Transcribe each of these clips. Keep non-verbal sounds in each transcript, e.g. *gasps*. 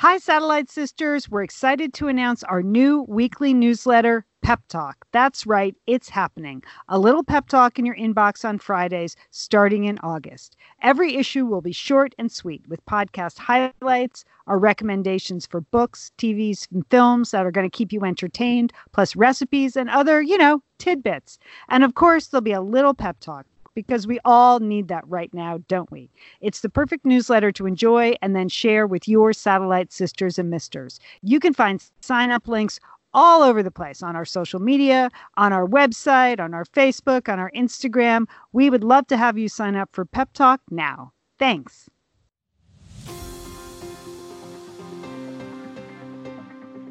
Hi, Satellite Sisters. We're excited to announce our new weekly newsletter, Pep Talk. That's right, it's happening. A little pep talk in your inbox on Fridays starting in August. Every issue will be short and sweet with podcast highlights, our recommendations for books, TVs, and films that are going to keep you entertained, plus recipes and other, you know, tidbits. And of course, there'll be a little pep talk because we all need that right now, don't we? It's the perfect newsletter to enjoy and then share with your satellite sisters and misters. You can find sign up links all over the place on our social media, on our website, on our Facebook, on our Instagram. We would love to have you sign up for Pep Talk now. Thanks.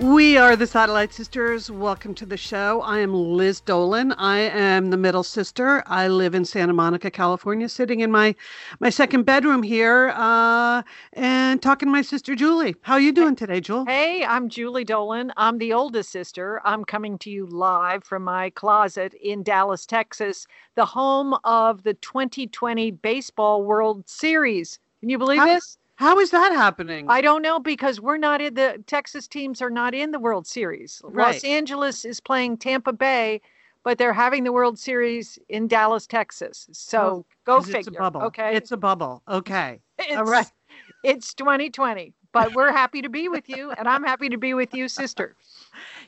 We are the Satellite Sisters. Welcome to the show. I am Liz Dolan. I am the middle sister. I live in Santa Monica, California, sitting in my my second bedroom here, uh, and talking to my sister Julie. How are you doing today, Julie? Hey, I'm Julie Dolan. I'm the oldest sister. I'm coming to you live from my closet in Dallas, Texas, the home of the 2020 Baseball World Series. Can you believe How- this? How is that happening? I don't know because we're not in the Texas teams are not in the World Series. Right. Los Angeles is playing Tampa Bay, but they're having the World Series in Dallas, Texas. So Oh, go figure. It's a bubble. Okay. It's a bubble. Okay. *laughs* it's, all right. *laughs* It's 2020, but we're happy to be with you, and I'm happy to be with you, sister. *laughs*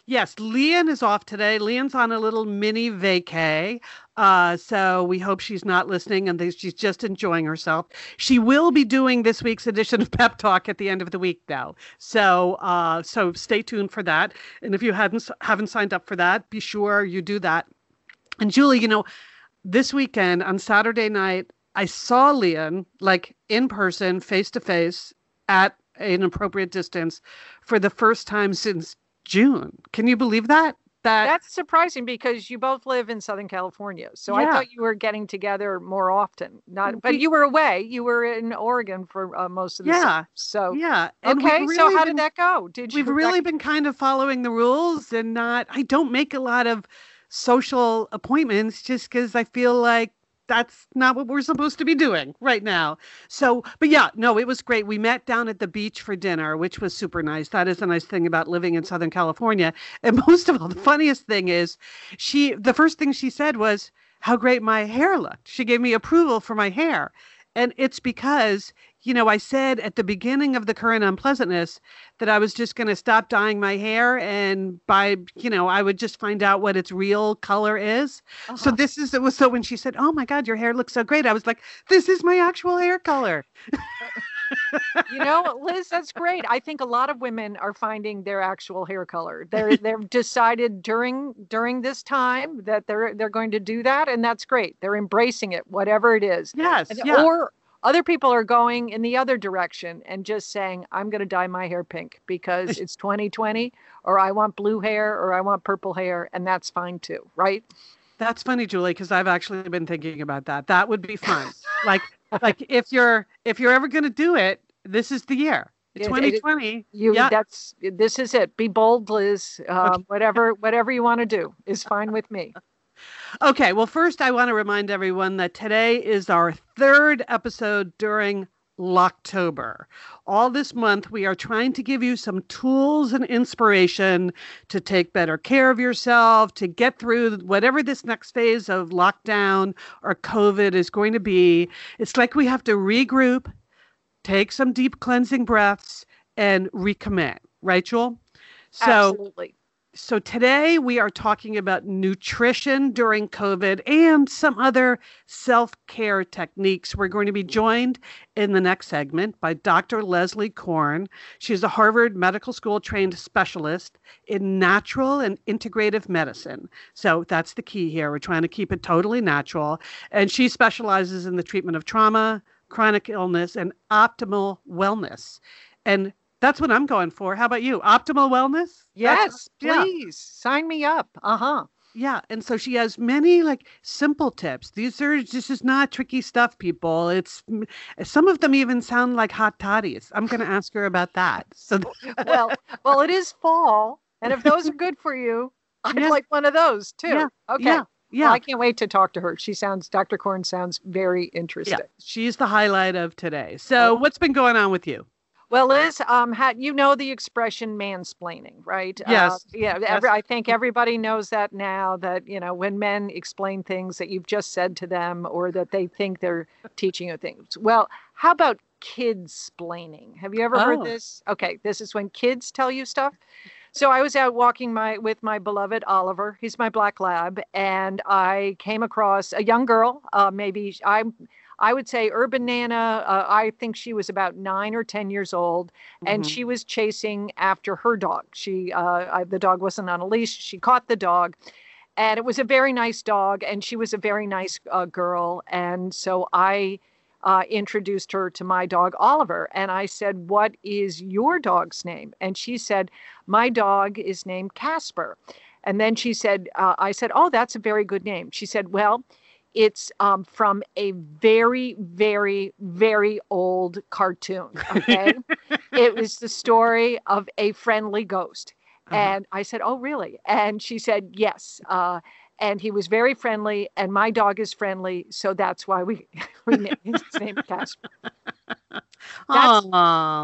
Yes, Lian is off today. Lian's on a little mini vacay. Uh, so we hope she's not listening and she's just enjoying herself. She will be doing this week's edition of Pep Talk at the end of the week, though. So uh, so stay tuned for that. And if you hadn't haven't signed up for that, be sure you do that. And Julie, you know, this weekend on Saturday night, I saw Lian like in person, face to face, at an appropriate distance for the first time since June. Can you believe that? That That's surprising because you both live in Southern California. So I thought you were getting together more often. Not, but you were away. You were in Oregon for uh, most of the Yeah. summer. So yeah. and okay. so how been- did that go? Did you We've really been kind of following the rules and not. I don't make a lot of social appointments just because I feel like that's not what we're supposed to be doing right now. So, but yeah, no, it was great. We met down at the beach for dinner, which was super nice. That is a nice thing about living in Southern California. *laughs* And most of all, the funniest thing is she, the first thing she said was how great my hair looked. She gave me approval for my hair. And it's because, you know, I said at the beginning of the current unpleasantness that I was just going to stop dyeing my hair and by, you know, I would just find out what its real color is. So Uh-huh. this is it was so when she said, "Oh my god, your hair looks so great." I was like, "This is my actual hair color." you know, Liz, that's great. I think a lot of women are finding their actual hair color. They're *laughs* they've decided during during this time that they're they're going to do that, and that's great. They're embracing it, whatever it is. Yes, And- yeah. Or other people are going in the other direction and just saying, I'm going to dye my hair pink because *laughs* it's 2020, or I want blue hair, or I want purple hair, and that's fine too, right? That's funny, Julie, because I've actually been thinking about that. That would be *laughs* fun. like like if you're if you're ever going to do it, this is the year. It- it- 2020. You yeah. that's this is it. Be bold, Liz. Um, Whatever whatever you want to do is fine with me. Okay, well, first, I want to remind everyone that today is our third episode during Locktober. All this month, we are trying to give you some tools and inspiration to take better care of yourself, to get through whatever this next phase of lockdown or COVID is going to be. It's like we have to regroup, take some deep cleansing breaths, and recommit, right, Joel? So, Absolutely. So today we are talking about nutrition during COVID and some other self-care techniques. We're going to be joined in the next segment by Dr. Leslie Korn. She's a Harvard Medical School trained specialist in natural and integrative medicine. So that's the key here. We're trying to keep it totally natural. And she specializes in the treatment of trauma, chronic illness, and optimal wellness. And that's what I'm going for. How about you? Optimal wellness? Yes, yeah. please sign me up. Uh huh. Yeah, and so she has many like simple tips. These are this is not tricky stuff, people. It's some of them even sound like hot toddies. I'm going to ask her about that. So *laughs* well, well, it is fall, and if those are good for you, I'd Yeah. like one of those too. Yeah, Okay. yeah, yeah. Well, I can't wait to talk to her. She sounds, Dr. Korn sounds very interesting. yeah, she's the highlight of today. So, Oh. what's been going on with you? Well, Liz, um, you know the expression mansplaining, right? Uh, Yes. yeah. Every, I think everybody knows that now. That you know when men explain things that you've just said to them, or that they think they're teaching you things. Well, how about kids splaining? Have you ever Oh. heard this? Okay, this is when kids tell you stuff. So I was out walking my with my beloved Oliver. He's my black lab, and I came across a young girl. Uh, maybe I, I would say urban Nana. Uh, I think she was about nine or ten years old, and Mhm. she was chasing after her dog. She, uh, I, the dog wasn't on a leash. She caught the dog, and it was a very nice dog, and she was a very nice uh, girl, and so I. Uh, introduced her to my dog Oliver, and I said, "What is your dog's name?" And she said, "My dog is named Casper." And then she said, uh, "I said, oh, that's a very good name." She said, "Well, it's um, from a very, very, very old cartoon. Okay, *laughs* it was the story of a friendly ghost." Uh-huh. And I said, "Oh, really?" And she said, "Yes." Uh, and he was very friendly, and my dog is friendly, so that's why we, *laughs* we named his name Casper. That's-.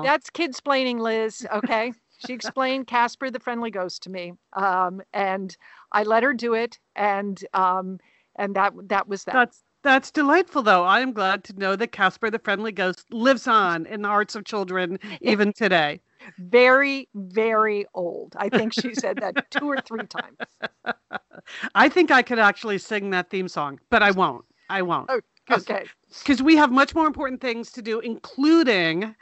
That's kid explaining, Liz. Okay. She explained Casper the friendly ghost to me. Um, and I let her do it. And um, and that that was that. That's that's delightful, though. I am glad to know that Casper the Friendly Ghost lives on in the hearts of children *laughs* even today. very, very old. I think she said that two or three times. *laughs* I think I could actually sing that theme song, but I won't. I won't. Oh, Okay. Because we have much more important things to do, including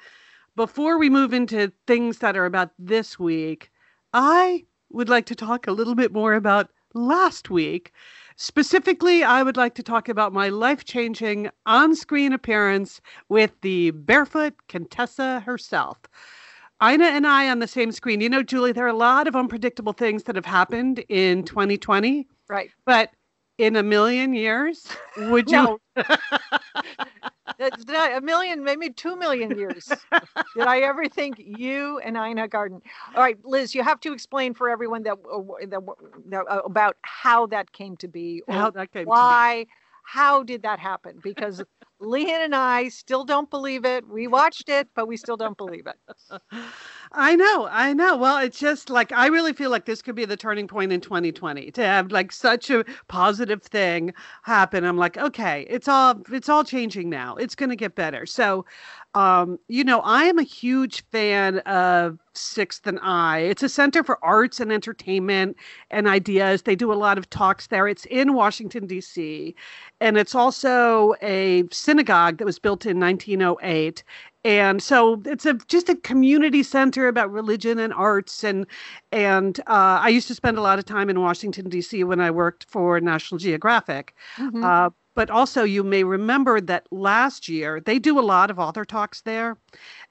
before we move into things that are about this week, I would like to talk a little bit more about last week. Specifically, I would like to talk about my life changing on screen appearance with the barefoot Contessa herself. Ina and I on the same screen. You know, Julie, there are a lot of unpredictable things that have happened in 2020, Right. but in a million years, would you? No. *laughs* A million, maybe two million years. Did I ever think you and Ina Garten? All right, Liz, you have to explain for everyone that, uh, that, that uh, about how that came to be, or How that came to be. why, how did that happen? Because Lian and I still don't believe it. We watched it, but we still don't believe it. *laughs* I know, I know. Well, it's just like I really feel like this could be the turning point in 2020 to have like such a positive thing happen. I'm like, okay, it's all it's all changing now. It's going to get better. So, um, you know, I am a huge fan of Sixth and I. It's a center for arts and entertainment and ideas. They do a lot of talks there. It's in Washington D.C. and it's also a synagogue that was built in 1908 and so it's a just a community center about religion and arts and and uh, I used to spend a lot of time in Washington D.C. when I worked for National Geographic. Mhm. Uh, but also, you may remember that last year they do a lot of author talks there,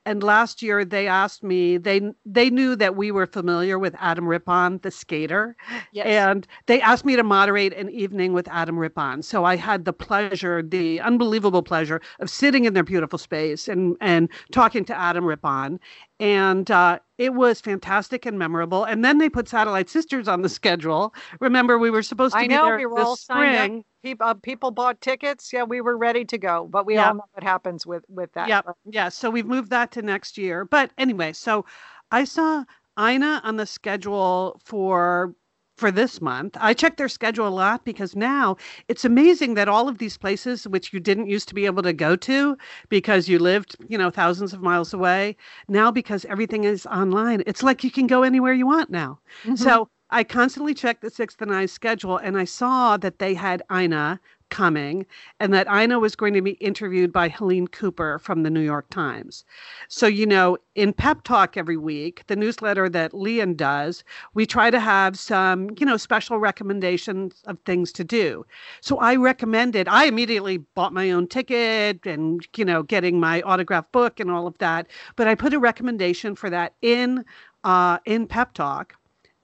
and last year they asked me they they knew that we were familiar with Adam Rippon, the skater, yes. and they asked me to moderate an evening with Adam Rippon. So I had the pleasure, the unbelievable pleasure of sitting in their beautiful space and and talking to Adam Rippon. And uh, it was fantastic and memorable. And then they put Satellite Sisters on the schedule. Remember, we were supposed to I be know, there we were this all signed up. spring. people, uh, people bought tickets. Yeah, we were ready to go, but we Yeah. all know what happens with with that. Yep. Yeah. So we've moved that to next year. But anyway, so I saw Ina on the schedule for for this month. I check their schedule a lot because now it's amazing that all of these places which you didn't used to be able to go to because you lived, you know, thousands of miles away, now because everything is online, it's like you can go anywhere you want now. Mhm. So I constantly checked the Sixth and I schedule and I saw that they had Ina coming and that Ina was going to be interviewed by Helene Cooper from the New York Times. So, you know, in Pep Talk every week, the newsletter that Lian does, we try to have some, you know, special recommendations of things to do. So I recommended, I immediately bought my own ticket and, you know, getting my autograph book and all of that. But I put a recommendation for that in uh, in Pep Talk.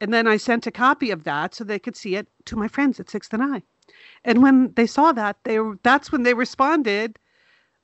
And then I sent a copy of that so they could see it to my friends at Sixth and I. And when they saw that, they were that's when they responded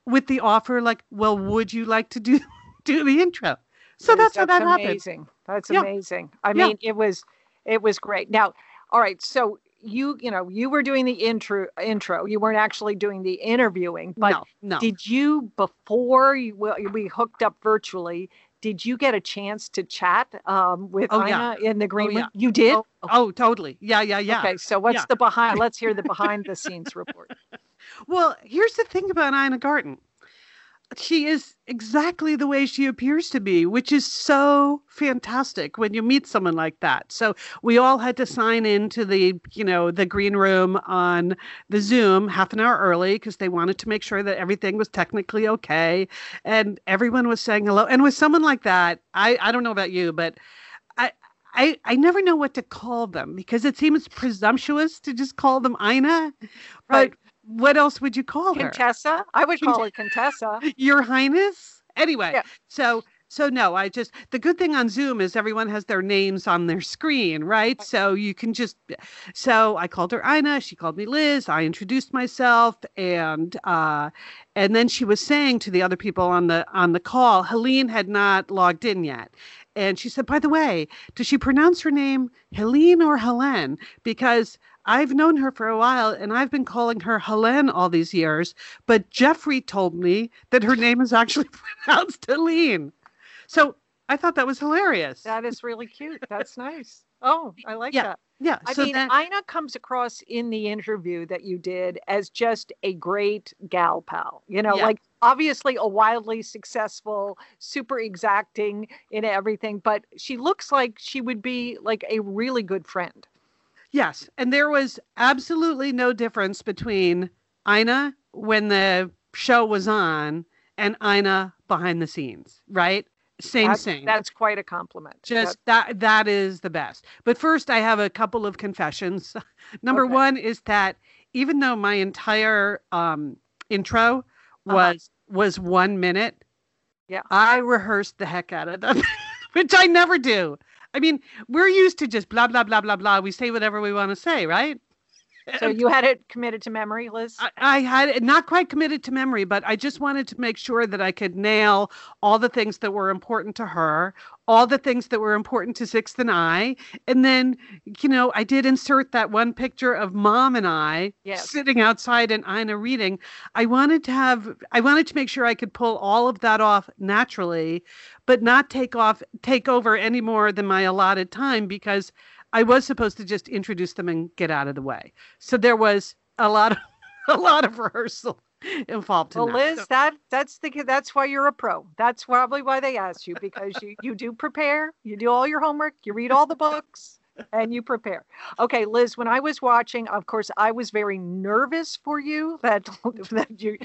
with the offer like, "Well, would you like to do *laughs* do the intro?" So that's, how that happened. That's amazing. That's Yeah. amazing. I Yeah. mean, it was it was great. Now, all right, so you you know you were doing the intro intro. You weren't actually doing the interviewing, but no, no. did you before you well, we hooked up virtually? Did you get a chance to chat um, with Oh, Ina yeah. in the green yeah. room? You did. Oh, oh, totally. Yeah, yeah, yeah. Okay, so what's Yeah. the behind? Let's hear the *laughs* behind the scenes report. Well, here's the thing about Ina Garten. She is exactly the way she appears to be, which is so fantastic when you meet someone like that. So we all had to sign into the, you know, the green room on the Zoom half an hour early because they wanted to make sure that everything was technically okay. And everyone was saying hello. And with someone like that, I, I don't know about you, but I, I, I never know what to call them because it seems presumptuous to just call them Ina. Right. What else would you call her? Contessa, I would call her Contessa. *laughs* Your Highness? Anyway, Yeah. so so no, I just the good thing on Zoom is everyone has their names on their screen, right? So you can just so I called her Ina, she called me Liz, I introduced myself and uh and then she was saying to the other people on the on the call, Helene had not logged in yet. And she said, by the way, does she pronounce her name Helene or Helen? Because I've known her for a while and I've been calling her Helen all these years, but Jeffrey told me that her name is actually *laughs* pronounced Helene. So I thought that was hilarious. That is really cute. That's nice. Oh, I like Yeah, that. yeah. I so mean, then, Ina comes across in the interview that you did as just a great gal pal. You know, Yeah. like obviously a wildly successful, super exacting in everything, but she looks like she would be like a really good friend. yes. And there was absolutely no difference between Ina when the show was on and Ina behind the scenes, right? Same, that's, same. That's quite a compliment. just that that is the best but first i have a couple of confessions *laughs* number Okay. one is that even though my entire um intro Uh-huh. was was one minute Yeah. i rehearsed the heck out of them *laughs* which i never do i mean we're used to just blah blah blah blah blah we say whatever we want to say right so you had it committed to memory, Liz? I, I had it not quite committed to memory, but I just wanted to make sure that I could nail all the things that were important to her, all the things that were important to Sixth and I. And then, you know, I did insert that one picture of mom and I Yes. sitting outside and Ina reading. I wanted to have, I wanted to make sure I could pull all of that off naturally, but not take off, take over any more than my allotted time because I was supposed to just introduce them and get out of the way. So there was a lot of *laughs* a lot of rehearsal involved in Well, that. Liz, So- that that's the that's why you're a pro. That's probably why they asked you because you you do prepare, you do all your homework, you read all the books, and you prepare. Okay, Liz, when I was watching, of course, I was very nervous for you that *laughs* that you,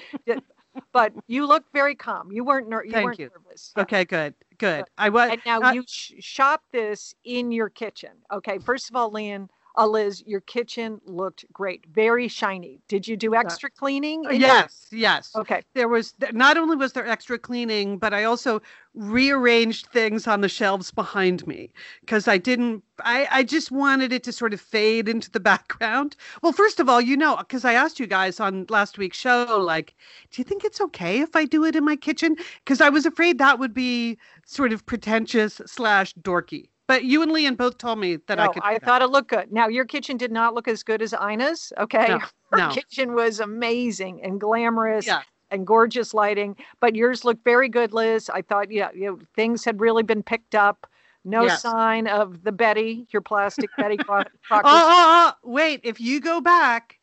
but you looked very calm. You weren't ner- you Thank weren't you. nervous. Okay, good, good. I was. And now uh, you sh- shot this in your kitchen. Okay, first of all, Lian, uh, Liz, your kitchen looked great, very shiny. Did you do extra cleaning? in your- yes, yes. Okay. There was not only was there extra cleaning, but I also rearranged things on the shelves behind me because I didn't. I I just wanted it to sort of fade into the *laughs* background. Well, first of all, you know, because I asked you guys on last week's show, like, do you think it's okay if I do it in my kitchen? Because I was afraid that would be sort of pretentious slash dorky. But you and Lian both told me that I No, could. I do that. thought it looked good. Now your kitchen did not look as good as Ina's. Okay, No, *laughs* her no. kitchen was amazing and glamorous Yeah. and gorgeous lighting, but yours looked very good, Liz. I thought, yeah, you know, things had really been picked up. No Yes. sign of the Betty, your plastic Betty *laughs* Cro- Oh, oh, oh, wait. If you go back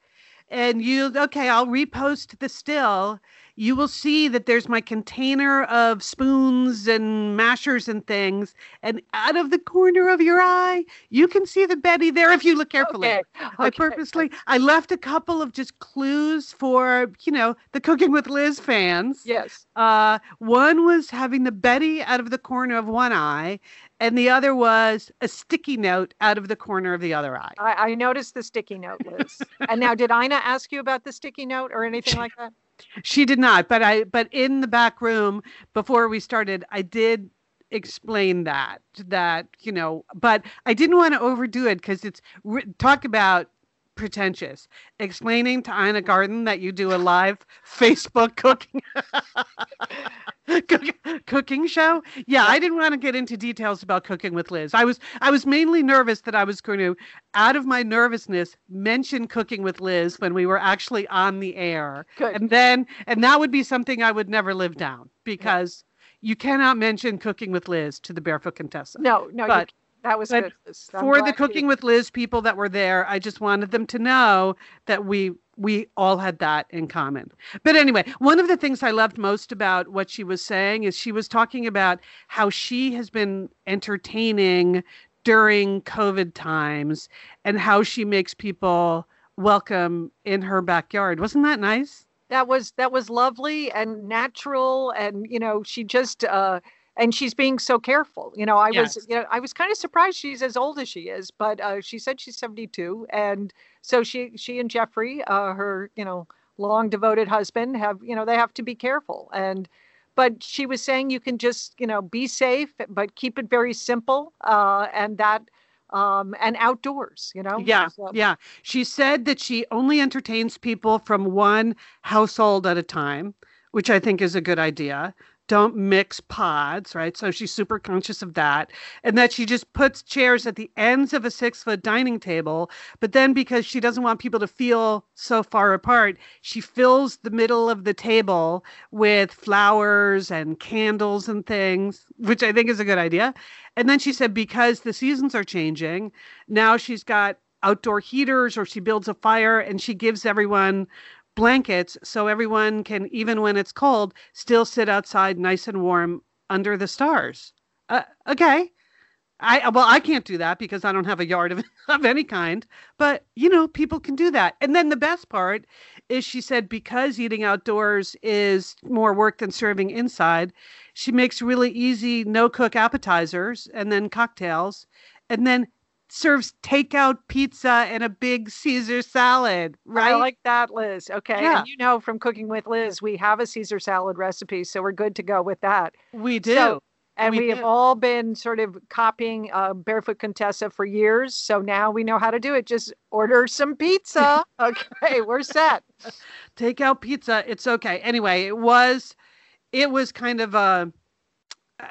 and you, okay, I'll repost the still, you will see that there's my container of spoons and mashers and things. And out of the corner of your eye, you can see the Betty there if you look carefully. Okay. I purposely, I left a couple of just clues for, you know, the Cooking with Liz fans. Yes. Uh, one was having the Betty out of the corner of one eye, and the other was a sticky note out of the corner of the other eye. I, I noticed the sticky note, Liz. *laughs* and now, did Ina ask you about the sticky note or anything like that? She did not, but I but in the back room before we started, I did explain that that you know but i didn't want to overdo it because it's talk about pretentious explaining to Ina Garten that you do a live Facebook cooking *laughs* cooking show. Yeah, I didn't want to get into details about cooking with Liz. I was I was mainly nervous that I was going to out of my nervousness mention cooking with Liz when we were actually on the air. Good. And then and that would be something I would never live down because yeah. you cannot mention cooking with Liz to the Barefoot Contessa. No, no, but that was good. For the cooking with Liz people that were there, I just wanted them to know that we we all had that in common. But anyway, one of the things I loved most about what she was saying is she was talking about how she has been entertaining during COVID times and how she makes people welcome in her backyard. Wasn't that nice? That was that was lovely and natural and you know, she just uh and she's being so careful. You know, I yes. was, you know, I was kind of surprised she's as old as she is, but uh, she said she's 72, and so she, she and Jeffrey, uh, her, you know, long devoted husband, have, you know, they have to be careful. And, but she was saying you can just, you know, be safe, but keep it very simple, uh, and that. Um, and outdoors, you know? Yeah. So. Yeah. She said that she only entertains people from one household at a time, which I think is a good idea don't mix pods, right? So she's super conscious of that. And that she just puts chairs at the ends of a six foot dining table. But then because she doesn't want people to feel so far apart, she fills the middle of the table with flowers and candles and things, which I think is a good idea. And then she said, because the seasons are changing, now she's got outdoor heaters or she builds a fire and she gives everyone blankets so everyone can, even when it's cold, still sit outside nice and warm under the stars. Uh, okay. I well, I can't do that because I don't have a yard of, *laughs* of any kind. But you know, people can do that. And then the best part is she said because eating outdoors is more work than serving inside, she makes really easy no cook appetizers and then cocktails, and then serves takeout pizza and a big Caesar salad, right? I like that, Liz. Okay. Yeah. And you know from Cooking with Liz, we have a Caesar salad recipe, so we're good to go with that. We do. So, and we, we have all been sort of copying uh, Barefoot Contessa for years. So now we know how to do it. Just order some pizza. *laughs* okay, we're set. Takeout pizza. It's okay. Anyway, it was, it was kind of a,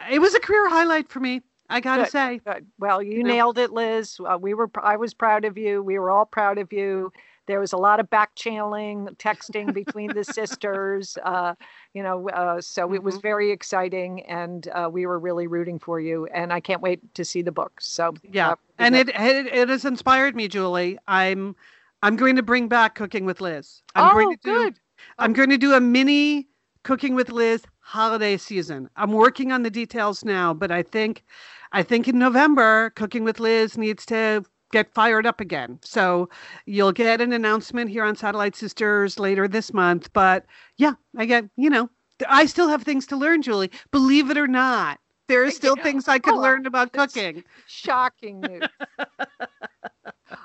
it was a career highlight for me. I gotta good, say. Good. Well, you, you nailed know. it, Liz. Uh, we were. I was proud of you. We were all proud of you. There was a lot of back channeling, texting between the sisters. Uh, you know, uh, so mm-hmm. it was mm-hmm. very exciting, and uh, we were really rooting for you. And I can't wait to see the book. So yeah, uh, and it, it it has inspired me, Julie. I'm I'm going to bring back Cooking with Liz. I'm oh, going to do, good. I'm going to do a mini Cooking with Liz holiday season. I'm working on the details now, but I think I think in November, Cooking with Liz needs to get fired up again. So you'll get an announcement here on Satellite Sisters later this month. But yeah, I get, you know, I still have things to learn, Julie. Believe it or not, there are still things I could oh, learn about cooking. Shocking news. *laughs*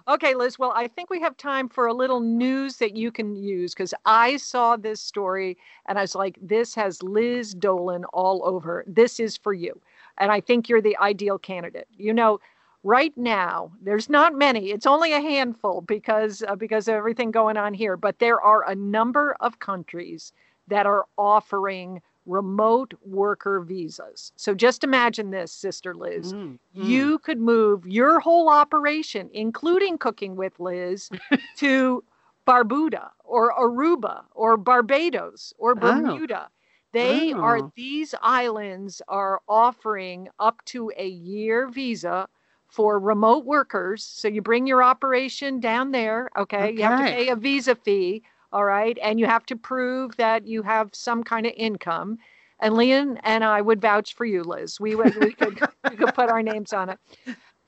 okay, Liz. Well, I think we have time for a little news that you can use because I saw this story and I was like, this has Liz Dolan all over. This is for you and I think you're the ideal candidate. You know, right now there's not many. It's only a handful because uh, because of everything going on here, but there are a number of countries that are offering remote worker visas. So just imagine this, Sister Liz. Mm, mm. You could move your whole operation, including cooking with Liz, *laughs* to Barbuda or Aruba or Barbados or oh. Bermuda. Oh. They oh. are these islands are offering up to a year visa for remote workers. So you bring your operation down there, okay? okay? You have to pay a visa fee, all right? And you have to prove that you have some kind of income. And Lian and I would vouch for you, Liz. We would we could we could put our names on it.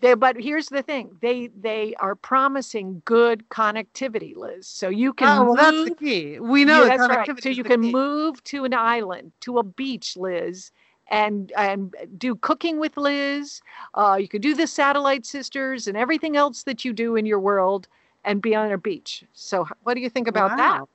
They, but here's the thing: they they are promising good connectivity, Liz. So you can. Oh, well, that's the key. We know yeah, that's right. So you can key. move to an island, to a beach, Liz, and and do cooking with Liz. Uh, you could do the Satellite Sisters and everything else that you do in your world, and be on a beach. So what do you think about wow.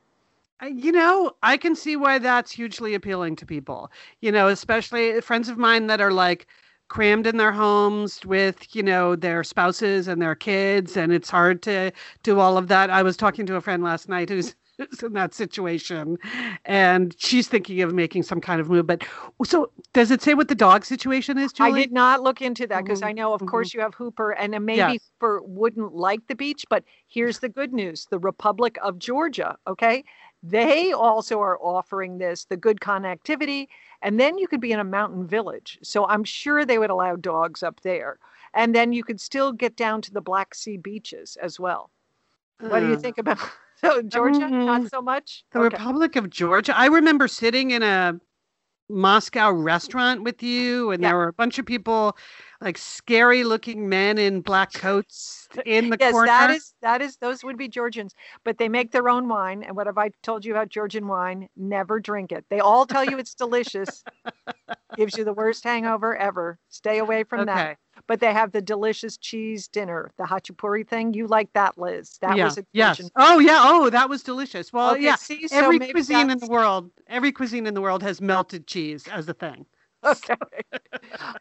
that? You know, I can see why that's hugely appealing to people. You know, especially friends of mine that are like crammed in their homes with you know their spouses and their kids and it's hard to do all of that i was talking to a friend last night who's *laughs* in that situation and she's thinking of making some kind of move but so does it say what the dog situation is Julie? I did not look into that because Mhm, I know, of mhm. course, you have Hooper, and maybe Yes. Hooper wouldn't like the beach. But here's the good news: the Republic of Georgia, okay, they also are offering this, the good connectivity, and then you could be in a mountain village. So I'm sure they would allow dogs up there, and then you could still get down to the Black Sea beaches as well. What do you Uh, think about *laughs* *laughs* so Georgia? Not mm-hmm. so much. the Okay. republic of georgia i remember sitting in a moscow restaurant with you and Yeah. there were a bunch of people like scary looking men in black coats in the yes, corner that is that is those would be Georgians, but they make their own wine. And what have I told you about Georgian wine? Never drink it. They all tell you it's *laughs* delicious, gives you the worst hangover ever. Stay away from that. okay But they have the delicious cheese dinner, the khachapuri thing. You like that, Liz? That yeah. was a yes Georgian. oh yeah oh that was delicious well Okay, yeah see, every maybe cuisine in the world every cuisine in the world has melted cheese as a thing *laughs* Okay.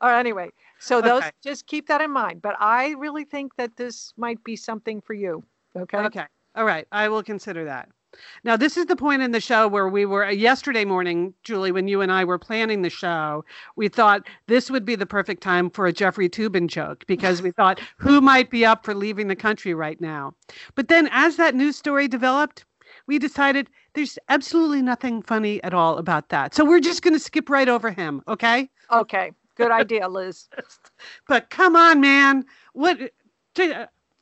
All right, anyway, so those Okay. just keep that in mind. But I really think that this might be something for you. Okay. Okay. All right. I will consider that. Now, this is the point in the show where we were yesterday morning, Julie, when you and I were planning the show. We thought this would be the perfect time for a Jeffrey Toobin joke because we thought who might be up for leaving the country right now. But then, as that news story developed, we decided there's absolutely nothing funny at all about that. So we're just going to skip right over him. Okay. Okay. Good idea, Liz. *laughs* But come on, man. What?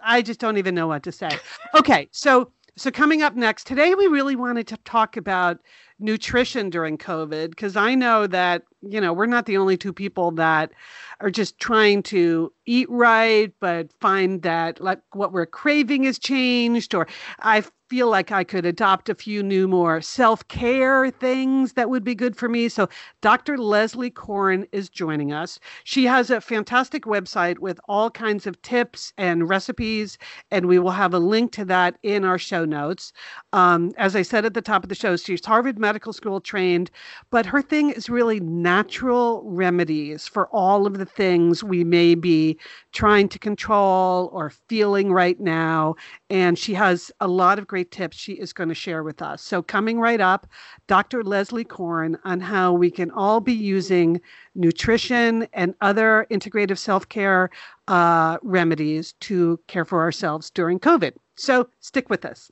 I just don't even know what to say. *laughs* Okay, so so coming up next today, we really wanted to talk about nutrition during COVID because I know that you know we're not the only two people that are just trying to eat right, but find that like what we're craving has changed, or I feel like I could adopt a few new more self care things that would be good for me. So Dr. Leslie Korn is joining us. She has a fantastic website with all kinds of tips and recipes, and we will have a link to that in our show notes. Um, as I said at the top of the show, she's Harvard Medical School trained, but her thing is really natural remedies for all of the things we may be trying to control or feeling right now. And she has a lot of great tips she is going to share with us. So, coming right up, Dr. Leslie Korn on how we can all be using nutrition and other integrative self care uh, remedies to care for ourselves during COVID. So, stick with us.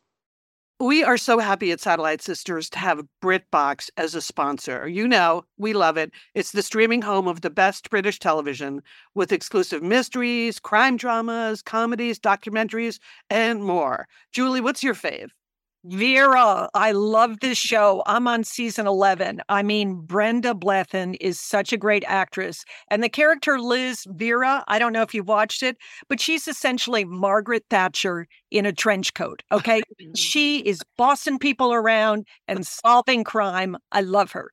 We are so happy at Satellite Sisters to have BritBox as a sponsor. You know, we love it. It's the streaming home of the best British television with exclusive mysteries, crime dramas, comedies, documentaries, and more. Julie, what's your fave? Vera, I love this show. I'm on season 11. I mean, Brenda Blethyn is such a great actress. And the character Liz Vera, I don't know if you watched it, but she's essentially Margaret Thatcher in a trench coat. *laughs* Okay. Mm. she is bossing people around and solving crime. I love her.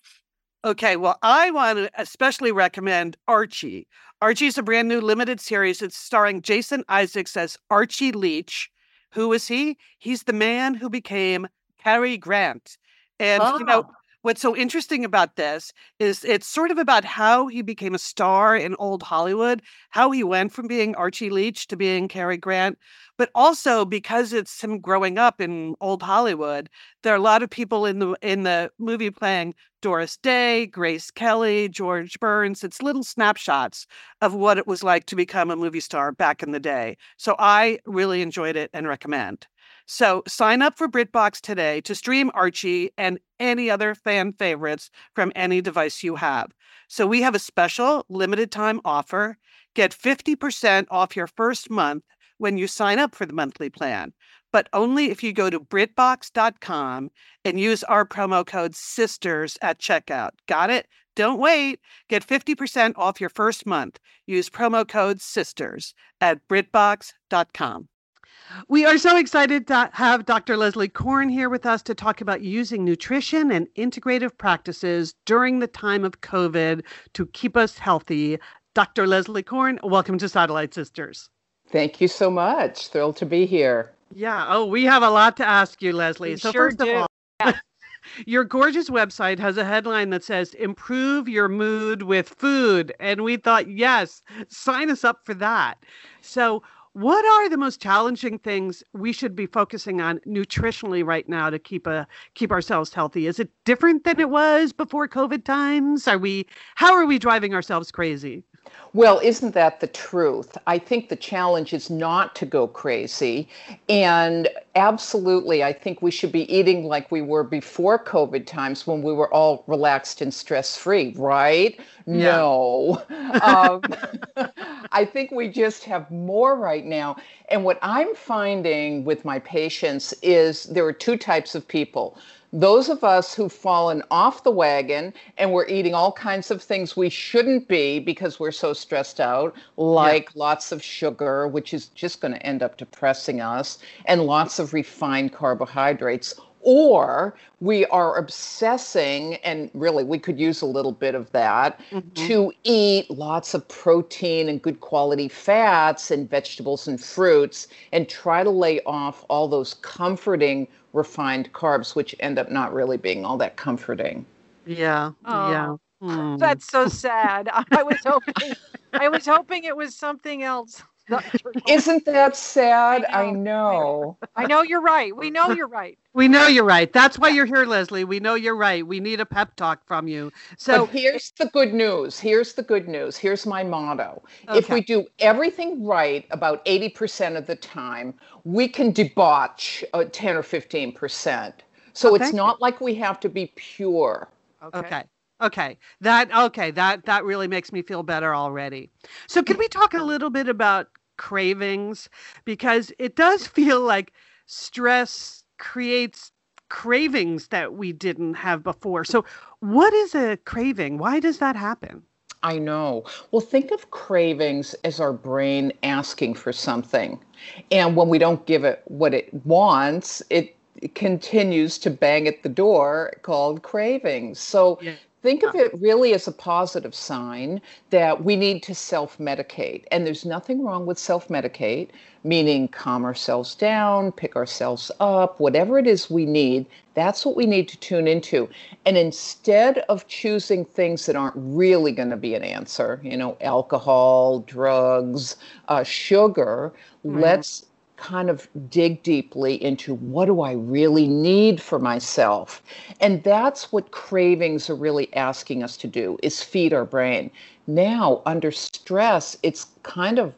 Okay, well, I want to especially recommend Archie. Archie's a brand new limited series. It's starring Jason Isaacs as Archie Leach. Who is he? He's the man who became Cary Grant. And, you know, Oh. What's so interesting about this is it's sort of about how he became a star in old Hollywood, how he went from being Archie Leach to being Cary Grant, but also because it's him growing up in old Hollywood, there are a lot of people in the in the movie playing Doris Day, Grace Kelly, George Burns. It's little snapshots of what it was like to become a movie star back in the day. So I really enjoyed it and recommend. So sign up for BritBox today to stream Archie and any other fan favorites from any device you have. So we have a special limited time offer. Get 50% off your first month when you sign up for the monthly plan, but only if you go to BritBox.com and use our promo code SISTERS at checkout. Got it? Don't wait. Get 50% off your first month. Use promo code SISTERS at BritBox.com. We are so excited to have Dr. Leslie Korn here with us to talk about using nutrition and integrative practices during the time of COVID to keep us healthy. Dr. Leslie Korn, welcome to Satellite Sisters. Thank you so much. Thrilled to be here. Yeah. Oh, we have a lot to ask you, Leslie. We so sure first of do. all, Yeah. *laughs* Your gorgeous website has a headline that says improve your mood with food. And we thought, yes, sign us up for that. So, what are the most challenging things we should be focusing on nutritionally right now to keep a keep ourselves healthy? Is it different than it was before COVID times? Are we how are we driving ourselves crazy? Well, isn't that the truth? I think the challenge is not to go crazy. And absolutely, I think we should be eating like we were before COVID times when we were all relaxed and stress free, right? Yeah. No. *laughs* um, *laughs* I think we just have more right now. And what I'm finding with my patients is there are two types of people those of us who've fallen off the wagon and we're eating all kinds of things we shouldn't be because we're so stressed out, like yeah. lots of sugar, which is just going to end up depressing us, and lots of refined carbohydrates. Or we are obsessing, and really we could use a little bit of that, mm-hmm. to eat lots of protein and good quality fats and vegetables and fruits and try to lay off all those comforting refined carbs, which end up not really being all that comforting. Yeah. Oh, yeah. Mm. That's so sad. *laughs* I was hoping I was hoping it was something else. *laughs* Isn't that sad? I know. I know. I know you're right. We know you're right. We know you're right. That's why you're here, Leslie. We know you're right. We need a pep talk from you. So but here's the good news. Here's the good news. Here's my motto. Okay. If we do everything right about 80% of the time, we can debauch uh, 10 or 15%. So okay. it's not like we have to be pure. Okay. okay. Okay. That okay, that that really makes me feel better already. So can we talk a little bit about cravings because it does *laughs* feel like stress creates cravings that we didn't have before. So what is a craving? Why does that happen? I know. Well, think of cravings as our brain asking for something. And when we don't give it what it wants, it continues to bang at the door called cravings. So yeah think of it really as a positive sign that we need to self medicate. And there's nothing wrong with self medicate, meaning calm ourselves down, pick ourselves up, whatever it is we need, that's what we need to tune into. And instead of choosing things that aren't really going to be an answer, you know, alcohol, drugs, uh, sugar, mm-hmm. let's kind of dig deeply into what do I really need for myself. And that's what cravings are really asking us to do is feed our brain. Now, under stress, it's kind of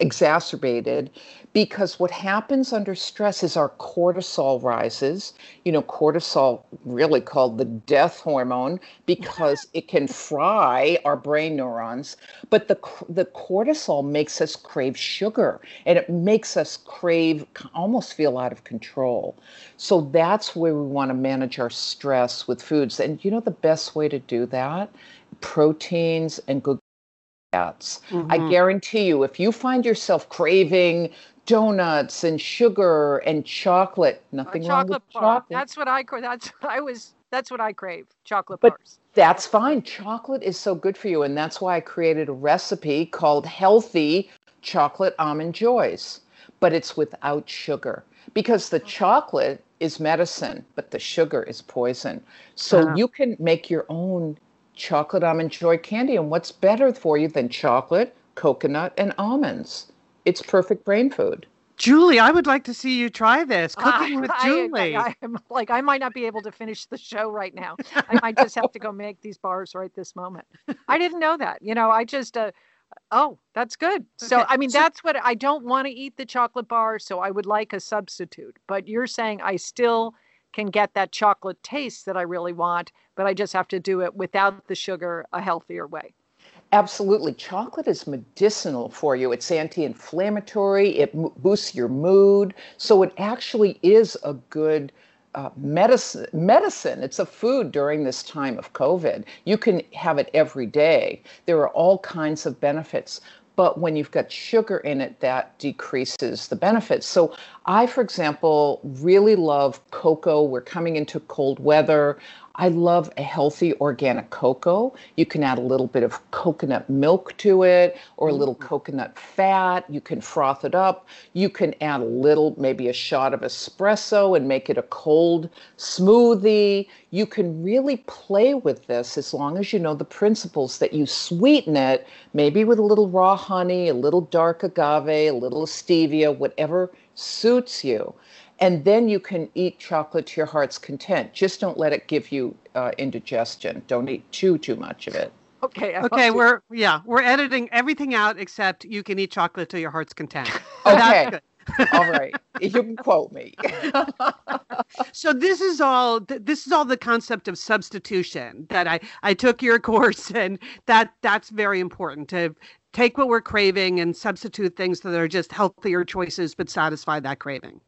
exacerbated because what happens under stress is our cortisol rises. You know, cortisol really called the death hormone because it can fry our brain neurons, but the the cortisol makes us crave sugar and it makes us crave almost feel out of control. So that's where we want to manage our stress with foods. And you know the best way to do that? Proteins and good. Mm-hmm. I guarantee you, if you find yourself craving donuts and sugar and chocolate. Nothing wrong with bar. chocolate. That's what I crave. that's what I was that's what I crave. Chocolate but bars. That's fine. Chocolate is so good for you and that's why I created a recipe called healthy chocolate almond joys. But it's without sugar because the chocolate is medicine, but the sugar is poison. So you can make your own chocolate almond joy candy and what's better for you than chocolate, coconut and almonds? it's perfect brain food. Julie, I would like to see you try this cooking with Julie. I, am like I might not be able to finish the show right now. I might just have to go make these bars right this moment. I didn't know that. You know, I just uh, oh, that's good. Okay. So I mean, so, that's what I don't want to eat the chocolate bar, so I would like a substitute. But you're saying I still can get that chocolate taste that I really want, but I just have to do it without the sugar, a healthier way. Absolutely. Chocolate is medicinal for you. It's anti inflammatory, it boosts your mood. So it actually is a good uh, medicine. Medicine. It's a food during this time of COVID. You can have it every day. There are all kinds of benefits. But when you've got sugar in it, that decreases the benefits. So, I, for example, really love cocoa. We're coming into cold weather. I love a healthy organic cocoa. You can add a little bit of coconut milk to it or a little mm. coconut fat. You can froth it up. You can add a little, maybe a shot of espresso and make it a cold smoothie. You can really play with this as long as you know the principles that you sweeten it, maybe with a little raw honey, a little dark agave, a little stevia, whatever suits you and then you can eat chocolate to your heart's content. Just don't let it give you uh, indigestion. Don't eat too too much of it. Okay. Okay. We're yeah we're editing everything out except you can eat chocolate to your heart's content. *laughs* okay. *laughs* all right you can quote me *laughs* so this is all this is all the concept of substitution that i i took your course and that that's very important to take what we're craving and substitute things that are just healthier choices but satisfy that craving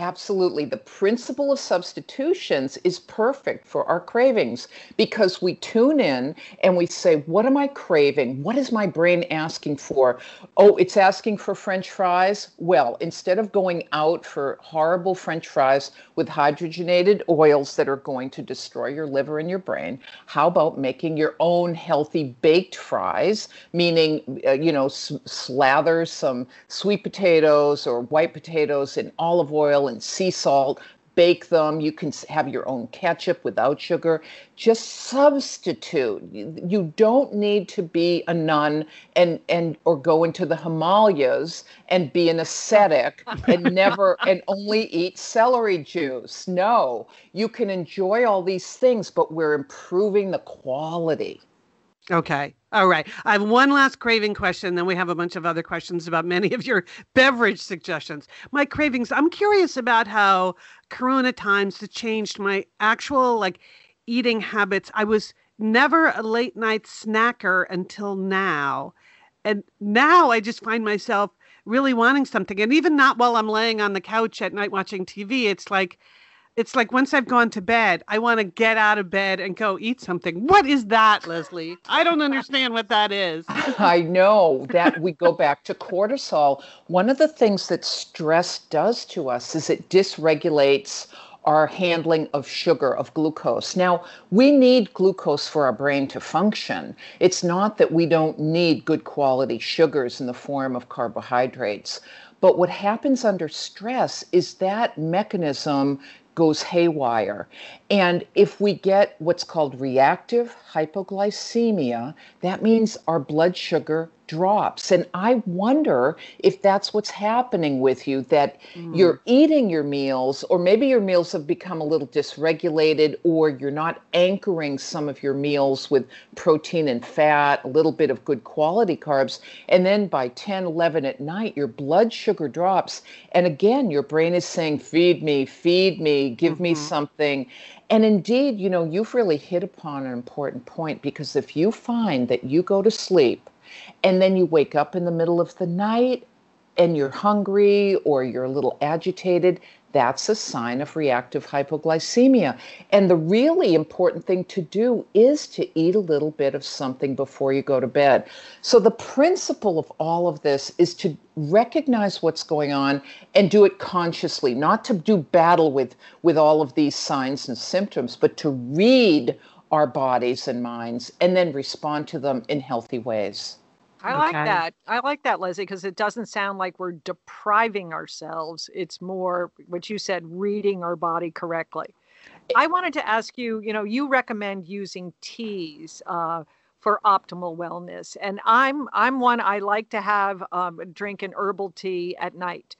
Absolutely. The principle of substitutions is perfect for our cravings because we tune in and we say, What am I craving? What is my brain asking for? Oh, it's asking for French fries. Well, instead of going out for horrible French fries with hydrogenated oils that are going to destroy your liver and your brain, how about making your own healthy baked fries? Meaning, uh, you know, s- slather some sweet potatoes or white potatoes in olive oil and sea salt, bake them. You can have your own ketchup without sugar. Just substitute. You don't need to be a nun and and or go into the Himalayas and be an ascetic and *laughs* never and only eat celery juice. No, you can enjoy all these things, but we're improving the quality. Okay. All right. I have one last craving question, then we have a bunch of other questions about many of your *laughs* beverage suggestions. My cravings, I'm curious about how Corona times changed my actual like eating habits. I was never a late night snacker until now. And now I just find myself really wanting something. And even not while I'm laying on the couch at night watching TV, it's like it's like once I've gone to bed, I want to get out of bed and go eat something. What is that, Leslie? I don't understand what that is. *laughs* I know that we go back to cortisol. One of the things that stress does to us is it dysregulates our handling of sugar, of glucose. Now, we need glucose for our brain to function. It's not that we don't need good quality sugars in the form of carbohydrates. But what happens under stress is that mechanism goes haywire. And if we get what's called reactive hypoglycemia, that means our blood sugar drops. And I wonder if that's what's happening with you that mm. you're eating your meals, or maybe your meals have become a little dysregulated, or you're not anchoring some of your meals with protein and fat, a little bit of good quality carbs. And then by 10, 11 at night, your blood sugar drops. And again, your brain is saying, Feed me, feed me, give mm-hmm. me something. And indeed, you know, you've really hit upon an important point because if you find that you go to sleep and then you wake up in the middle of the night and you're hungry or you're a little agitated, that's a sign of reactive hypoglycemia. And the really important thing to do is to eat a little bit of something before you go to bed. So, the principle of all of this is to recognize what's going on and do it consciously, not to do battle with, with all of these signs and symptoms, but to read our bodies and minds and then respond to them in healthy ways. I like that. I like that, Leslie, because it doesn't sound like we're depriving ourselves. It's more what you said, reading our body correctly. I wanted to ask you, you know, you recommend using teas uh, for optimal wellness, and I'm I'm one I like to have um, drink an herbal tea at night.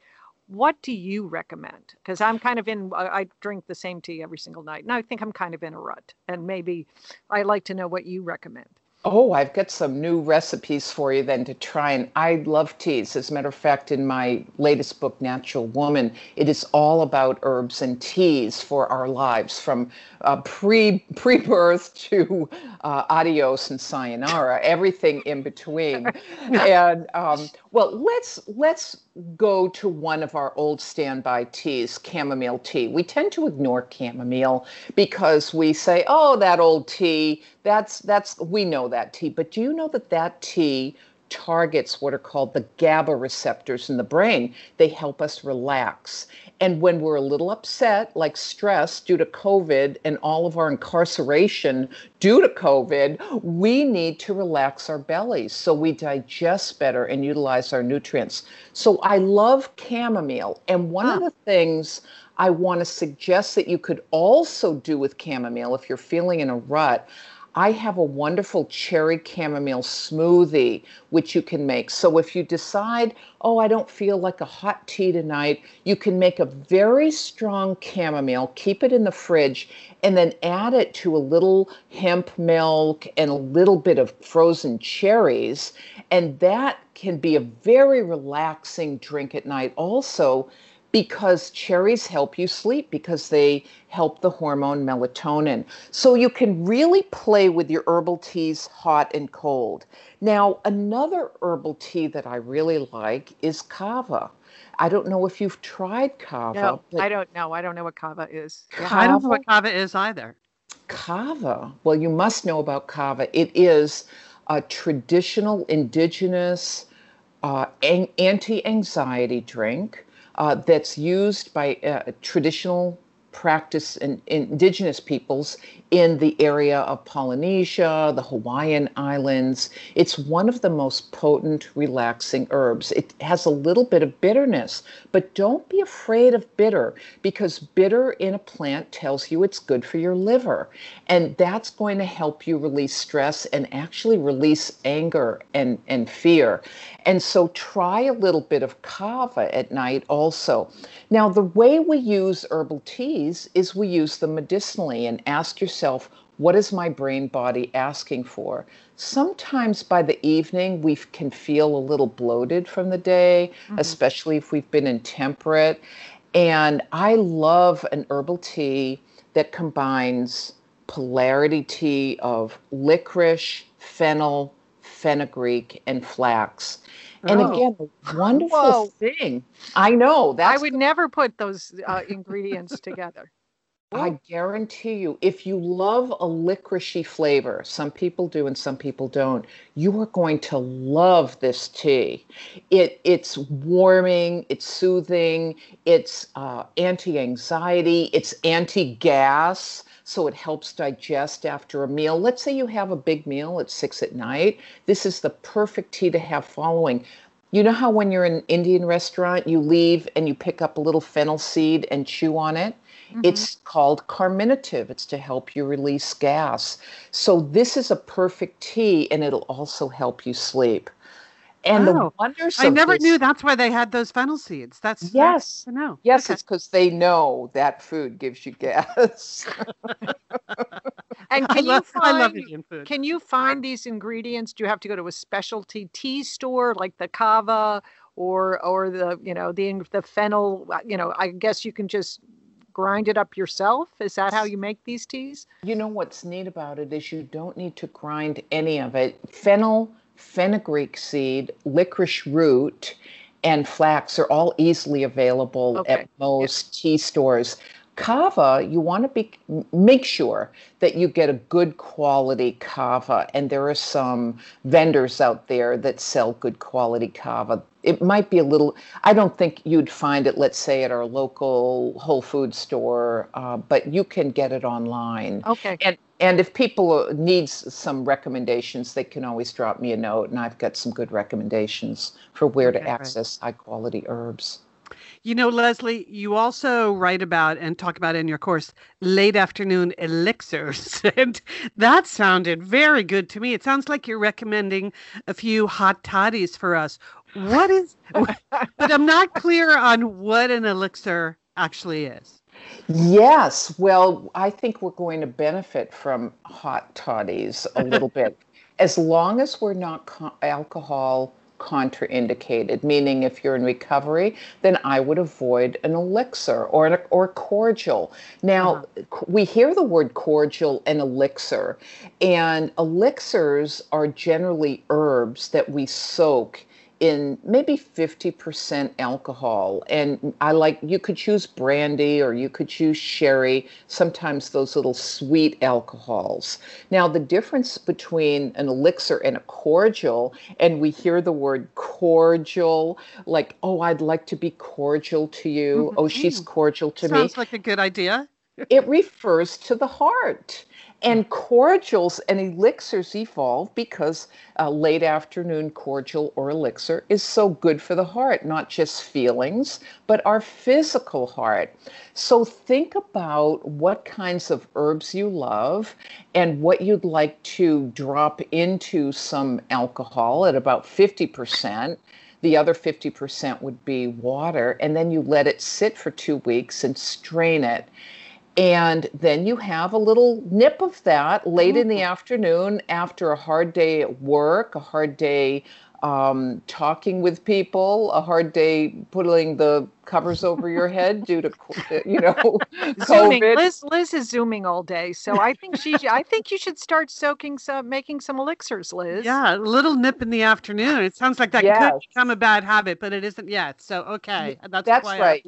What do you recommend? Because I'm kind of in, I drink the same tea every single night, and I think I'm kind of in a rut. And maybe I like to know what you recommend. Oh, I've got some new recipes for you then to try. And I love teas. As a matter of fact, in my latest book, Natural Woman, it is all about herbs and teas for our lives, from uh, pre *laughs* pre birth to uh, adios and sayonara, everything in between. *laughs* and um, well, let's let's go to one of our old standby teas, chamomile tea. We tend to ignore chamomile because we say, "Oh, that old tea, that's that's we know that tea." But do you know that that tea targets what are called the GABA receptors in the brain. They help us relax. And when we're a little upset, like stress due to COVID and all of our incarceration due to COVID, we need to relax our bellies so we digest better and utilize our nutrients. So I love chamomile. And one of ah. the things I want to suggest that you could also do with chamomile if you're feeling in a rut I have a wonderful cherry chamomile smoothie, which you can make. So if you decide, oh, I don't feel like a hot tea tonight, you can make a very strong chamomile, keep it in the fridge, and then add it to a little hemp milk and a little bit of frozen cherries. And that can be a very relaxing drink at night, also because cherries help you sleep because they help the hormone melatonin. So you can really play with your herbal teas hot and cold. Now, another herbal tea that I really like is kava. I don't know if you've tried kava. No, I don't know. I don't know what kava is. Kava? I don't know what kava is either. Kava. Well, you must know about kava. It is a traditional indigenous uh, anti anxiety drink uh, that's used by uh, traditional practice in, indigenous peoples in the area of Polynesia, the Hawaiian Islands. It's one of the most potent, relaxing herbs. It has a little bit of bitterness, but don't be afraid of bitter because bitter in a plant tells you it's good for your liver. And that's going to help you release stress and actually release anger and, and fear. And so try a little bit of kava at night also. Now, the way we use herbal teas is we use them medicinally and ask yourself yourself, what is my brain body asking for? Sometimes by the evening, we can feel a little bloated from the day, mm-hmm. especially if we've been intemperate. And I love an herbal tea that combines polarity tea of licorice, fennel, fenugreek, and flax. And oh. again, a wonderful Whoa. thing. I know that I would never put those uh, ingredients together. I guarantee you, if you love a licoricey flavor, some people do and some people don't, you are going to love this tea. It it's warming, it's soothing, it's uh, anti-anxiety, it's anti-gas, so it helps digest after a meal. Let's say you have a big meal at six at night. This is the perfect tea to have following. You know how when you're in an Indian restaurant, you leave and you pick up a little fennel seed and chew on it? Mm-hmm. It's called carminative. It's to help you release gas. So this is a perfect tea, and it'll also help you sleep. And the wonders I never this, knew that's why they had those fennel seeds. That's yes, I know. Yes, okay. it's because they know that food gives you gas. *laughs* and can love, you find can you find these ingredients? Do you have to go to a specialty tea store like the kava or or the you know the the fennel? You know, I guess you can just grind it up yourself? Is that how you make these teas? You know what's neat about it is you don't need to grind any of it. Fennel, fenugreek seed, licorice root, and flax are all easily available okay. at most yeah. tea stores. Kava, you want to be make sure that you get a good quality kava, and there are some vendors out there that sell good quality kava. It might be a little i don't think you'd find it let's say at our local whole food store uh, but you can get it online. Okay. And and if people needs some recommendations they can always drop me a note and i've got some good recommendations for where okay, to access right. high quality herbs you know, Leslie, you also write about and talk about in your course late afternoon elixirs. *laughs* And that sounded very good to me. It sounds like you're recommending a few hot toddies for us. What is, *laughs* but I'm not clear on what an elixir actually is. Yes. Well, I think we're going to benefit from hot toddies a little bit. *laughs* As long as we're not co- alcohol contraindicated, meaning if you're in recovery, then I would avoid an elixir or an, or cordial. Now, uh-huh. we hear the word cordial and elixir, and elixirs are generally herbs that we soak in maybe 50% alcohol. And I like, you could choose brandy or you could choose sherry, sometimes those little sweet alcohols. Now, the difference between an elixir and a cordial, and we hear the word cordial, like, oh, I'd like to be cordial to you. Mm-hmm. Oh, she's cordial to Sounds me. Sounds like a good idea. it refers to the heart. And cordials and elixirs evolve because a late afternoon cordial or elixir is so good for the heart, not just feelings, but our physical heart. So think about what kinds of herbs you love and what you'd like to drop into some alcohol at about 50%. The other 50% would be water, and then you let it sit for two weeks and strain it. And then you have a little nip of that late in the mm-hmm. afternoon after a hard day at work, a hard day um, talking with people, a hard day putting the covers over your head due to you know *laughs* zooming. COVID. Liz, Liz is zooming all day, so I think she. I think you should start soaking some, making some elixirs, Liz. Yeah, a little nip in the afternoon. It sounds like that yes. could become a bad habit, but it isn't yet. So okay, that's, that's right.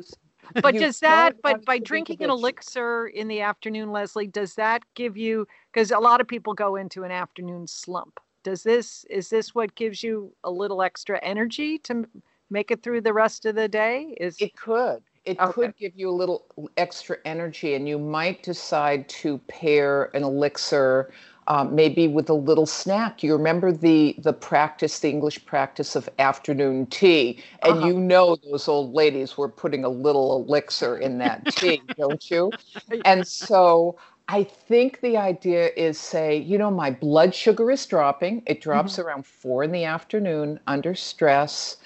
*laughs* But does that but by drinking an elixir in the afternoon leslie does that give you because a lot of people go into an afternoon slump. Does this is this what gives you a little extra energy to make it through the rest of the day? Is it could. It okay. could give you a little extra energy and you might decide to pair an elixir um, maybe with a little snack. You remember the the practice, the English practice of afternoon tea, and uh-huh. you know those old ladies were putting a little elixir in that *laughs* tea, don't you? And so I think the idea is say, you know, my blood sugar is dropping. It drops mm-hmm. around four in the afternoon under stress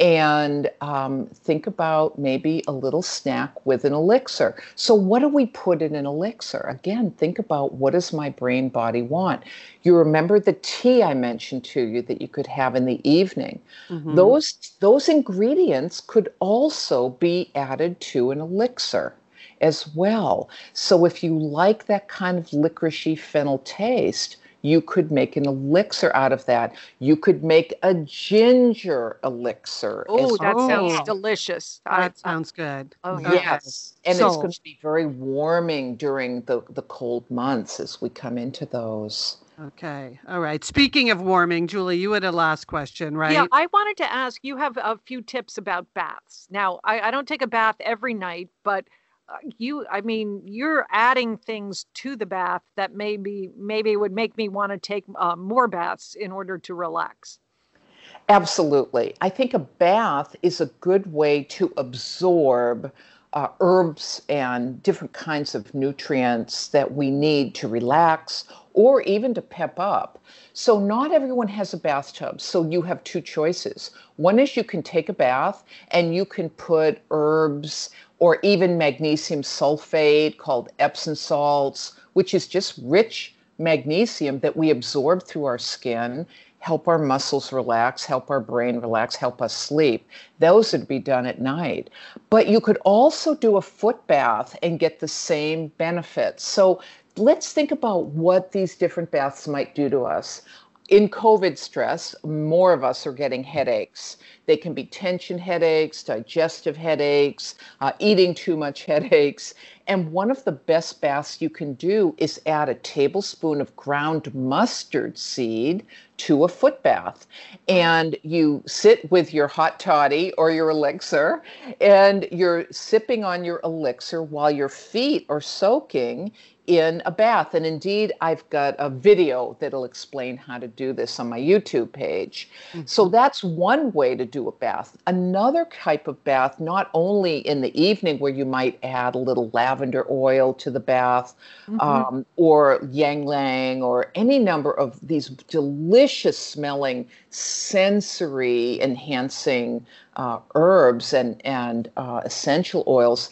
and um, think about maybe a little snack with an elixir. So, what do we put in an elixir? Again, think about what does my brain body want. You remember the tea I mentioned to you that you could have in the evening. Mm-hmm. Those those ingredients could also be added to an elixir as well. So, if you like that kind of licoricey fennel taste, you could make an elixir out of that. You could make a ginger elixir. Oh, that well. sounds delicious. That I, sounds good. Oh, yes. And so, it's going to be very warming during the, the cold months as we come into those. Okay. All right. Speaking of warming, Julie, you had a last question, right? Yeah, I wanted to ask you have a few tips about baths. Now, I, I don't take a bath every night, but you i mean you're adding things to the bath that maybe maybe would make me want to take uh, more baths in order to relax absolutely i think a bath is a good way to absorb uh, herbs and different kinds of nutrients that we need to relax or even to pep up. So, not everyone has a bathtub. So, you have two choices. One is you can take a bath and you can put herbs or even magnesium sulfate called Epsom salts, which is just rich magnesium that we absorb through our skin, help our muscles relax, help our brain relax, help us sleep. Those would be done at night. But you could also do a foot bath and get the same benefits. So let's think about what these different baths might do to us in COVID stress, more of us are getting headaches. They can be tension headaches, digestive headaches, uh, eating too much headaches. And one of the best baths you can do is add a tablespoon of ground mustard seed to a foot bath. And you sit with your hot toddy or your elixir, and you're sipping on your elixir while your feet are soaking in a bath. And indeed, I've got a video that'll explain how to do this on my YouTube page. Mm-hmm. So that's one way to do a bath. Another type of bath, not only in the evening where you might add a little lavender oil to the bath mm-hmm. um, or ylang ylang or any number of these delicious smelling, sensory enhancing uh, herbs and, and uh, essential oils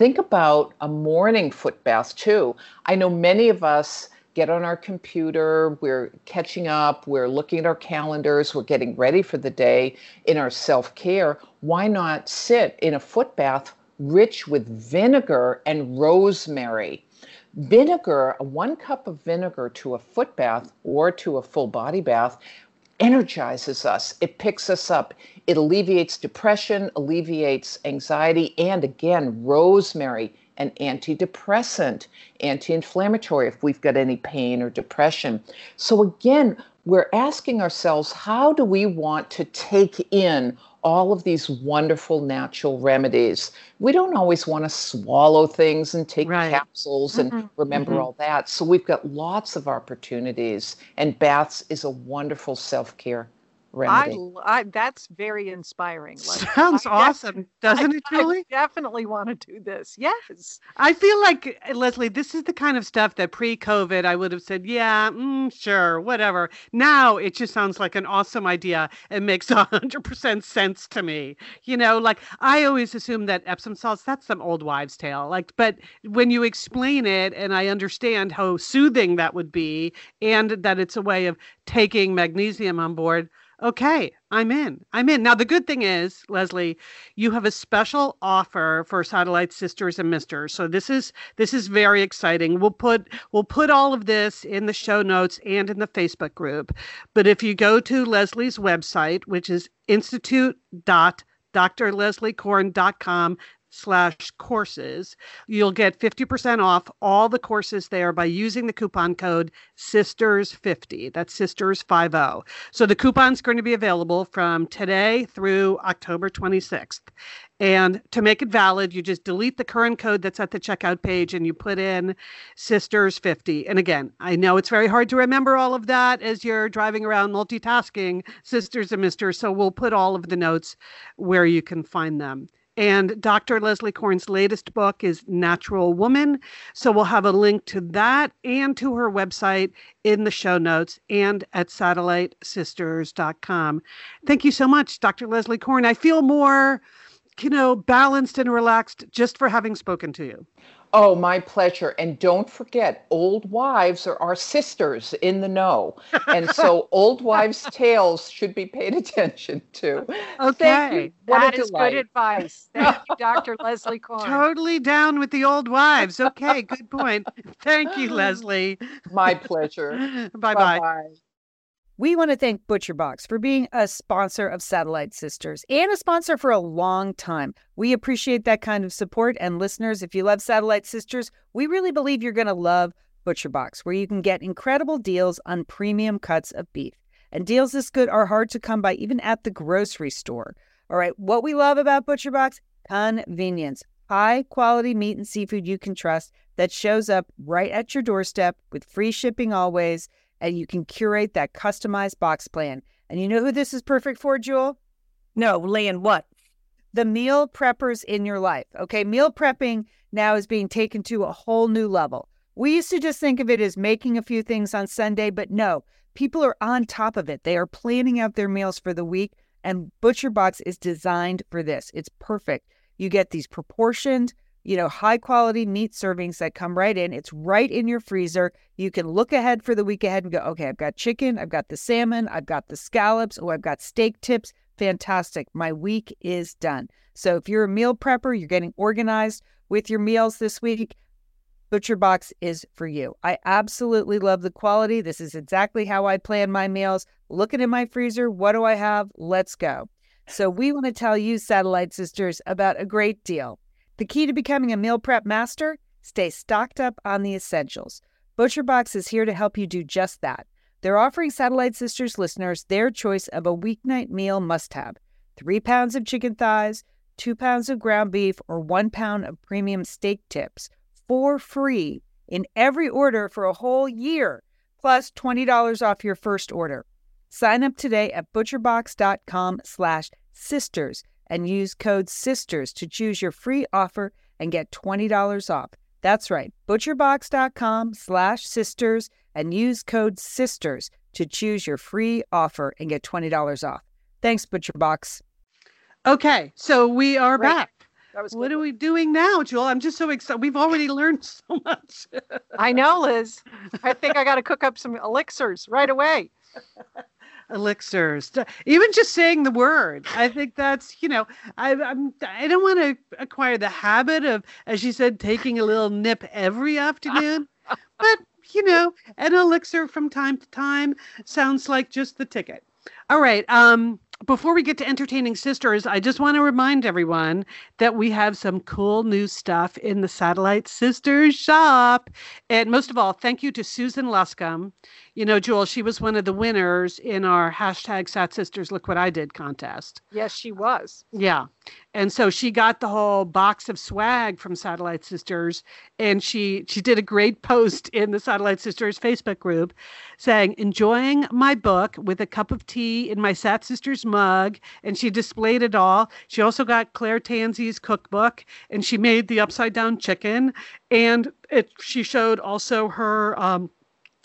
think about a morning foot bath too. I know many of us get on our computer, we're catching up, we're looking at our calendars, we're getting ready for the day in our self care. Why not sit in a foot bath rich with vinegar and rosemary? Vinegar, one cup of vinegar to a foot bath or to a full body bath energizes us, it picks us up, it alleviates depression, alleviates anxiety, and again, rosemary, an antidepressant, anti inflammatory if we've got any pain or depression. So, again, we're asking ourselves how do we want to take in all of these wonderful natural remedies. We don't always want to swallow things and take right. capsules and mm-hmm. remember mm-hmm. all that. So we've got lots of opportunities, and baths is a wonderful self care remedy. I, I, that's very inspiring. Sounds I awesome, doesn't it, Julie? I definitely want to do this. Yes. I feel like uh, Leslie, this is the kind of stuff that pre-COVID I would have said, yeah, mm, sure, whatever. Now it just sounds like an awesome idea. It makes hundred percent sense to me. You know, like I always assume that Epsom salts that's some old wives' tale. Like, but when you explain it, and I understand how soothing that would be, and that it's a way of taking magnesium on board Okay, I'm in. I'm in. Now, the good thing is, Leslie, you have a special offer for Satellite Sisters and Misters. So this is this is very exciting. We'll put we'll put all of this in the show notes and in the Facebook group. But if you go to Leslie's website, which is institute.drlesliekorn.com slash courses. You'll get 50% off all the courses there by using the coupon code SISTERS50. That's SISTERS50. So the coupon's going to be available from today through October 26th. And to make it valid, you just delete the current code that's at the checkout page and you put in Sisters50. And again, I know it's very hard to remember all of that as you're driving around multitasking, Sisters and Misters. So we'll put all of the notes where you can find them. And Dr. Leslie Korn's latest book is Natural Woman. So we'll have a link to that and to her website in the show notes and at satellitesisters.com. Thank you so much, Dr. Leslie Korn. I feel more, you know, balanced and relaxed just for having spoken to you. Oh, my pleasure. And don't forget, old wives are our sisters in the know. And so *laughs* old wives' tales should be paid *laughs* attention to. Okay. That is good advice. Thank you, Dr. *laughs* Leslie Korn. Totally down with the old wives. Okay, good point. Thank you, Leslie. My pleasure. bye bye. We want to thank ButcherBox for being a sponsor of Satellite Sisters and a sponsor for a long time. We appreciate that kind of support. And listeners, if you love Satellite Sisters, we really believe you're going to love ButcherBox, where you can get incredible deals on premium cuts of beef. And deals this good are hard to come by even at the grocery store. All right, what we love about ButcherBox convenience. High quality meat and seafood you can trust that shows up right at your doorstep with free shipping always and you can curate that customized box plan. And you know who this is perfect for, Jewel? No, Lynn, what? The meal preppers in your life. Okay, meal prepping now is being taken to a whole new level. We used to just think of it as making a few things on Sunday, but no, people are on top of it. They are planning out their meals for the week, and ButcherBox is designed for this. It's perfect. You get these proportioned, you know, high quality meat servings that come right in. It's right in your freezer. You can look ahead for the week ahead and go, okay, I've got chicken, I've got the salmon, I've got the scallops, oh, I've got steak tips. Fantastic. My week is done. So if you're a meal prepper, you're getting organized with your meals this week, ButcherBox is for you. I absolutely love the quality. This is exactly how I plan my meals. Looking in my freezer, what do I have? Let's go. So, we want to tell you, Satellite Sisters, about a great deal. The key to becoming a meal prep master? Stay stocked up on the essentials. ButcherBox is here to help you do just that. They're offering Satellite Sisters listeners their choice of a weeknight meal must have three pounds of chicken thighs, two pounds of ground beef, or one pound of premium steak tips for free in every order for a whole year, plus $20 off your first order. Sign up today at butcherbox.com slash sisters and use code SISTERS to choose your free offer and get $20 off. That's right, butcherbox.com slash sisters and use code SISTERS to choose your free offer and get $20 off. Thanks, ButcherBox. Okay, so we are Great. back. what are we doing now, Jewel? I'm just so excited. We've already learned *laughs* so much. I know, Liz. I think I got to cook up some elixirs right away *laughs* elixirs even just saying the word i think that's you know i i'm i don't want to acquire the habit of as you said taking a little nip every afternoon *laughs* but you know an elixir from time to time sounds like just the ticket All right. Um, before we get to entertaining sisters, I just want to remind everyone that we have some cool new stuff in the Satellite Sisters shop. And most of all, thank you to Susan Luscombe. You know, Jewel, she was one of the winners in our hashtag Sat Sisters Look What I Did contest. Yes, she was. Yeah. And so she got the whole box of swag from Satellite Sisters and she she did a great post in the Satellite Sisters Facebook group saying, "Enjoying my book with a cup of tea in my Sat Sisters mug." And she displayed it all. She also got Claire Tansey's cookbook and she made the upside down chicken and it she showed also her um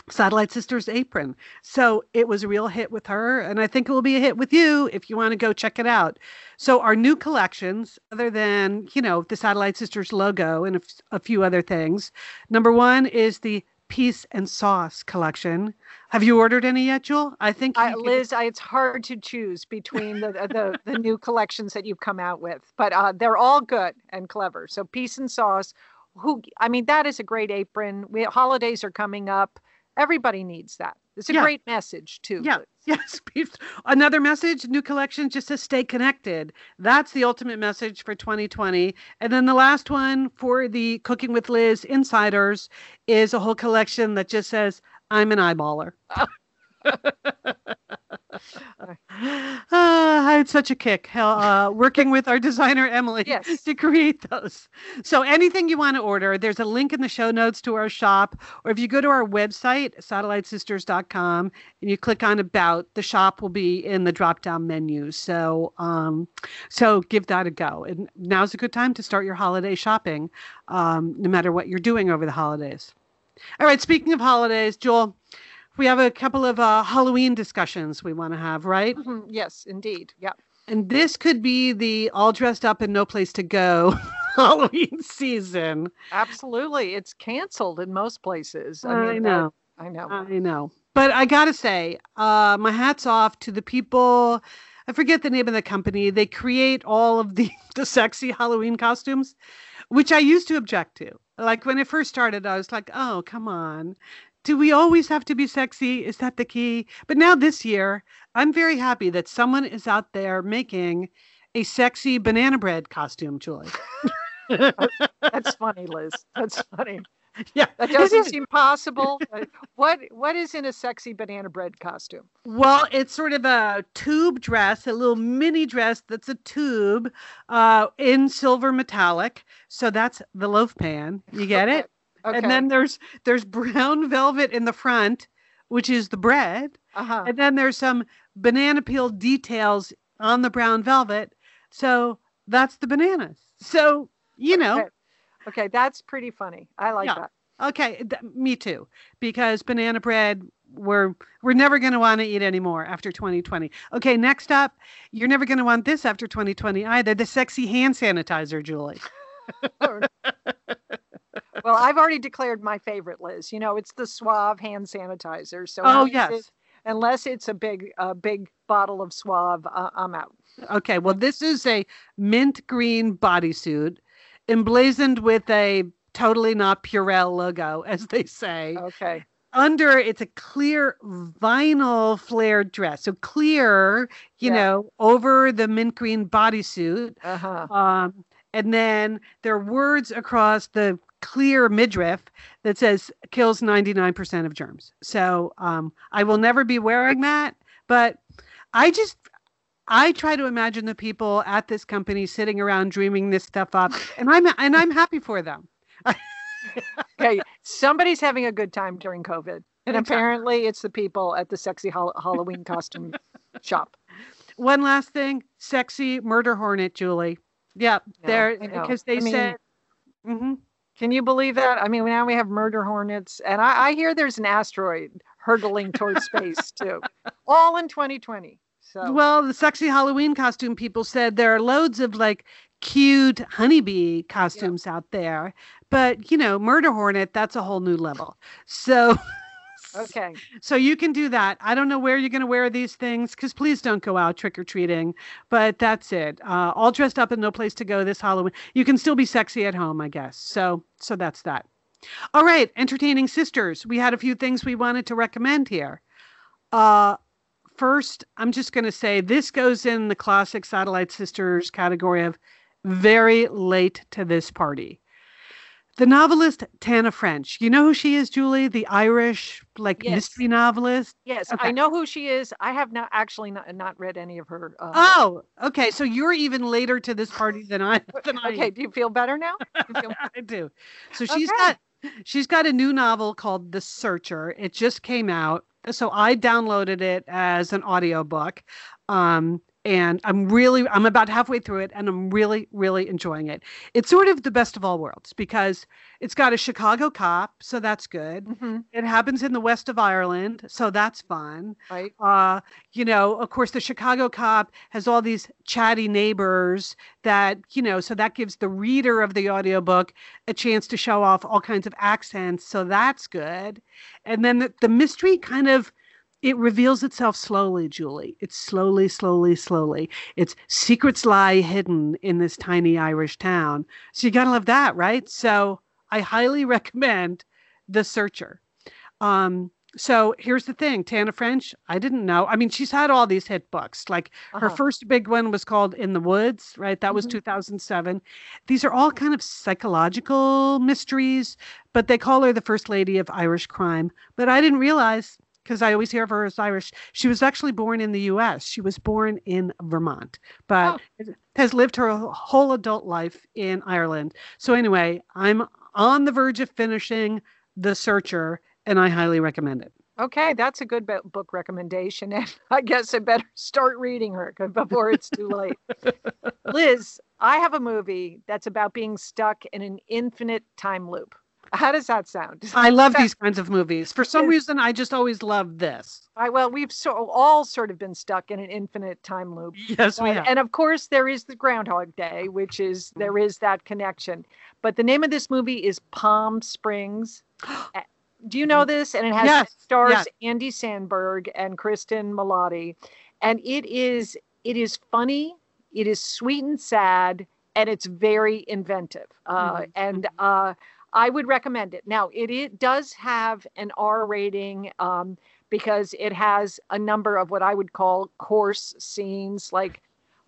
Satellite Sisters apron. So it was a real hit with her, and I think it will be a hit with you if you want to go check it out. So our new collections, other than you know the Satellite Sisters logo and a, f- a few other things, number one is the Peace and Sauce collection. Have you ordered any yet, Jewel? I think I, you could- Liz, I, it's hard to choose between the, the the new *laughs* collections that you've come out with, but uh, they're all good and clever. So peace and sauce. Who I mean, that is a great apron. We, holidays are coming up. Everybody needs that. It's a Yeah. great message too. Yeah, *laughs* yes. Another message, new collection just says stay connected. That's the ultimate message for 2020. And then the last one for the Cooking with Liz insiders is a whole collection that just says I'm an eyeballer. Oh. Ah, I had such a kick hell, uh, working with our designer Emily Yes. to create those. So anything you want to order, there's a link in the show notes to our shop, or if you go to our website, satellitesisters.com, and you click on about, the shop will be in the drop-down menu. So, um, so give that a go. And now's a good time to start your holiday shopping, um, no matter what you're doing over the holidays. All right. Speaking of holidays, Jewel, we have a couple of uh, Halloween discussions we want to have, right? Mhm, Yes, indeed. Yeah. And this could be the all dressed up and no place to go *laughs* Halloween season. Absolutely. It's canceled in most places. I, mean, know, uh, I know. I know. But I gotta say, uh, my hat's off to the people. I forget the name of the company. They create all of the *laughs* the sexy Halloween costumes, which I used to object to. Like when it first started, I was like, "Oh, come on." Do we always have to be sexy? Is that the key? But now this year, I'm very happy that someone is out there making a sexy banana bread costume, Julie. *laughs* That's funny, Liz. That's funny. *laughs* yeah. That doesn't seem possible. What what is in a sexy banana bread costume? Well, it's sort of a tube dress, a little mini dress that's a tube uh, in silver metallic. So that's the loaf pan. You get it? Okay. And then there's there's brown *laughs* velvet in the front, which is the bread. uh-huh. And then there's some banana peel details on the brown velvet. So that's the bananas. So, you know, Okay. Okay, that's pretty funny. I like Yeah. that. Okay, th- me too. Because banana bread, we're we're never going to want to eat anymore after 2020. Okay, next up, you're never going to want this after 2020 either. The sexy hand sanitizer, Julie. *laughs* Well, I've already declared my favorite, Liz. You know, it's the Suave hand sanitizer. So Oh yes. it- unless it's a big a big bottle of Suave, uh, I'm out. Okay, well, this is a mint green bodysuit emblazoned with a totally not Purell logo, as they say. Okay. Under it's a clear vinyl flared dress. So clear, you Yeah. know, over the mint green bodysuit. Uh huh. Um, and then there are words across the clear midriff that says kills 99% of germs. So um, I will never be wearing that, but I just I try to imagine the people at this company sitting around dreaming this stuff up, and I'm and I'm happy for them. *laughs* Okay. Somebody's having a good time during COVID, and Exactly. apparently it's the people at the sexy hol- Halloween costume *laughs* shop. One last thing, sexy murder hornet, Julie. No, there because they I mean- said. Mhm. Can you believe that? I mean, now we have murder hornets, and I, I hear there's an asteroid hurtling towards space too, *laughs* all in 2020. So Well, the sexy Halloween costume people said there are loads of like cute honeybee costumes out there, but you know, murder hornet, that's a whole new level. So *laughs* okay, so you can do that. I don't know where you're going to wear these things cuz please don't go out trick or treating, but that's it. Uh, all dressed up and no place to go this Halloween. You can still be sexy at home, I guess. So so that's that. All right, entertaining sisters. We had a few things we wanted to recommend here. Uh first, I'm just going to say this goes in the classic Satellite Sisters category of very late to this party. The novelist Tana French. You know who she is, Julie? The Irish like Yes. mystery novelist. Yes, Okay. I know who she is. I have not actually not, not read any of her. Uh, Oh, okay. So you're even later to this party than I *laughs* than I am. okay. Do you feel better now? Feel- *laughs* I do. So she's Okay. got she's got a new novel called The Searcher. It just came out. So I downloaded it as an audiobook. Um and I'm really I'm about halfway through it and I'm really really enjoying it. It's sort of the best of all worlds because it's got a Chicago cop, so that's good. Mhm, It happens in the west of Ireland, so that's fun right. uh, you know, of course, the Chicago cop has all these chatty neighbors that, you know, so that gives the reader of the audiobook a chance to show off all kinds of accents. So that's good. And then the, the mystery kind of it reveals itself slowly, Julie. It's slowly, slowly, slowly. Its secrets lie hidden in this tiny Irish town. So you gotta love that, right? So I highly *laughs* recommend The Searcher. Um, so here's the thing, Tana French, I didn't know. I mean, she's had all these hit books. Like her Uh-huh. first big one was called In the Woods, right? That was Mhm. 2007. These are all kind of psychological mysteries, but they call her the first lady of Irish crime. But I didn't realize because I always hear of her as Irish. She was actually born in the US. She was born in Vermont, but oh. has lived her whole adult life in Ireland. So anyway, I'm on the verge of finishing The Searcher and I highly recommend it. Okay, that's a good bo- book recommendation, *laughs* and I guess I better start reading her before it's too late. *laughs* Liz, I have a movie that's about being stuck in an infinite time loop. How does that sound? Does *laughs* I that love sound- these kinds of movies. For some reason, I just always love this. I, well, we've so, all sort of been stuck in an infinite time loop. Yes, we have. And of course, there is the Groundhog Day, which is Mm-hmm. there is that connection. But the name of this movie is Palm Springs. *gasps* Do you know this? And it has Mm-hmm. Yes, stars yes. Andy Samberg and Cristin Milioti, and it is it is funny, it is sweet and sad, and it's very inventive. Uh, Mhm, And uh, I would recommend it. Now, it, it does have an R rating. Um, because it has a number of what I would call coarse scenes, like,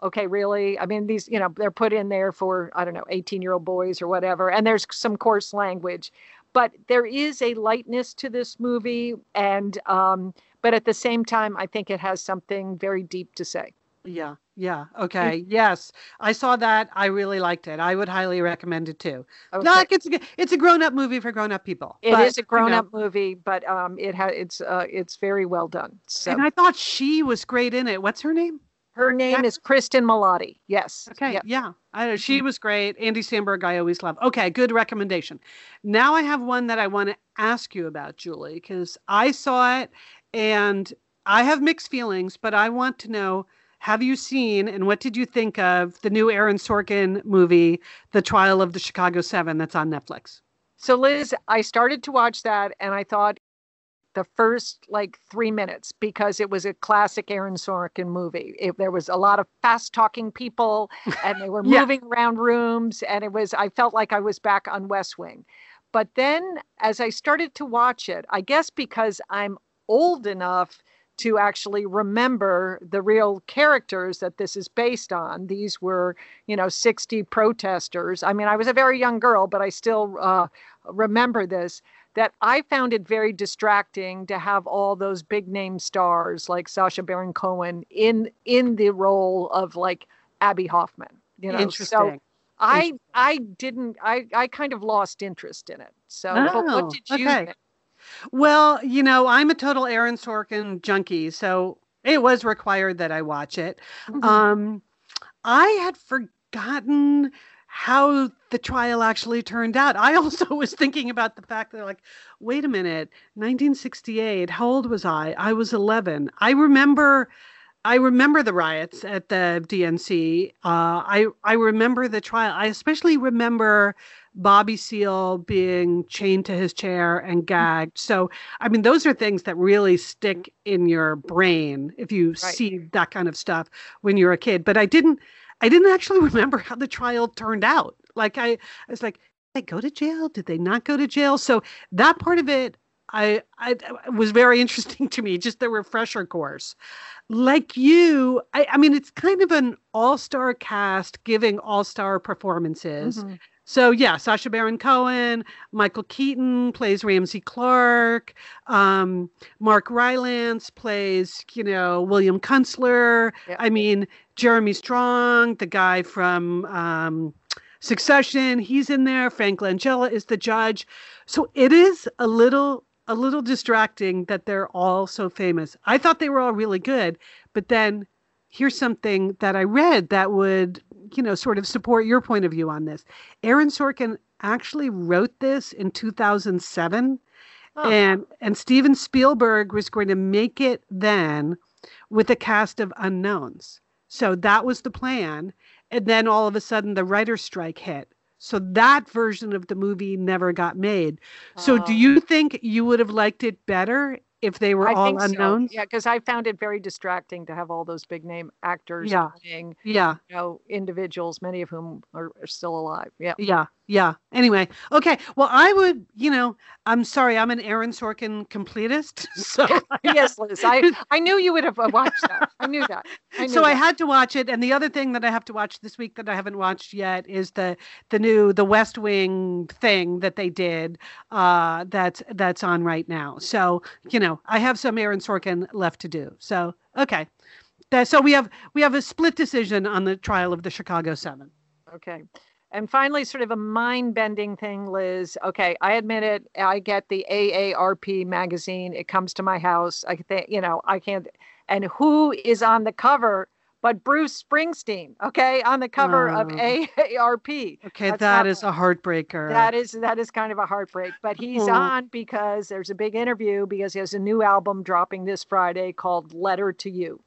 okay, really? I mean, these, you know, they're put in there for, I don't know, 18 year old boys or whatever, and there's some coarse language. But there is a lightness to this movie, and, um, but at the same time, I think it has something very deep to say. Yeah, yeah. Okay. Yes. I saw that. I really liked it. I would highly recommend it too. Okay. Like it's a, it's a grown up movie for grown up people. It but, is a you know, grown up movie, but um, it has it's uh, it's very well done. So And I thought she was great in it. What's her name? her name is Cristin Milioti. Yes. Okay. Yeah. Yeah. I, she was great. Andy Samberg, I always love. Okay. Good recommendation. Now I have one that I want to ask you about, Julie, because I saw it and I have mixed feelings, but I want to know have you seen and what did you think of the new Aaron Sorkin movie, The Trial of the Chicago Seven, that's on Netflix? So, Liz, I started to watch that and I thought the first like three minutes because it was a classic Aaron Sorkin movie. It, there was a lot of fast talking people and they were *laughs* Yeah. moving around rooms, and it was, I felt like I was back on West Wing. But then as I started to watch it, I guess because I'm old enough to actually remember the real characters that this is based on. These were, you know, 60 protesters. I mean, I was a very young girl, but I still uh, remember this. That I found it very distracting to have all those big name stars like Sacha Baron Cohen in in the role of like Abbie Hoffman. You know, so Interesting. I I didn't I I kind of lost interest in it. So, Oh, what did you okay. think? Well, you know, I'm a total Aaron Sorkin junkie, so it was required that I watch it. Mhm. Um, I had forgotten how the trial actually turned out. I also *laughs* was thinking about the fact that, like, wait a minute, 1968. How old was I? I was 11. I remember. I remember the riots at the DNC. Uh, I I remember the trial. I especially remember Bobby Seale being chained to his chair and gagged. So, I mean, those are things that really stick in your brain if you see that kind of stuff when you're a kid. But I didn't, I didn't actually *laughs* remember how the trial turned out. Like I, I was like, did they go to jail? Did they not go to jail? So that part of it I, I it was very *laughs* interesting to me, just the refresher course. Like you, I, I mean, it's kind of an all-star cast giving all-star performances. Mhm. So yeah, Sacha Baron Cohen, Michael Keaton plays Ramsey Clark, um, Mark Rylance plays, you know, William Kunstler. Yeah. I mean, Jeremy Strong, the guy from um, Succession, he's in there. Frank Langella is the judge. So it is a little a little distracting that they're all so famous. I thought they were all really good, but then here's something that I read that would, you know, sort of support your point of view on this. Aaron Sorkin actually wrote this in 2007 Huh. and and Steven Spielberg was going to make it then with a cast of unknowns. So that was the plan and then all of a sudden the writer's strike hit. So that version of the movie never got made. So do Oh. you think you would have liked it better if they were I all think unknowns? so. Yeah, because I found it very distracting to have all those big name actors Yeah. playing, Yeah. you know, individuals, many of whom are, are still alive. Yeah. Yeah, yeah. Anyway, okay. Well, I would, you know, I'm sorry, I'm an Aaron Sorkin completist, *laughs* so *laughs* yes, Liz. I, *laughs* I knew you would have uh, watched that. I knew that. I knew so I had to watch it. And the other thing that I have to watch this week that I haven't watched yet is the the new The West Wing thing that they did. Uh, that's that's on right now. So you know, I have some Aaron Sorkin left to do. So okay. That, so we have we have a split decision on the trial of the Chicago Seven. Okay. And finally, sort of a mind bending thing, Liz. Okay, I admit it. I get the AARP magazine. It comes to my house. I think, you know, I can't. And who is on the cover but Bruce Springsteen? Okay, on the cover of Oh. AARP. Okay, That's that is a heartbreaker. That is that is kind of a heartbreak. But he's Oh. on because there's a big interview because he has a new album dropping this Friday called Letter to You,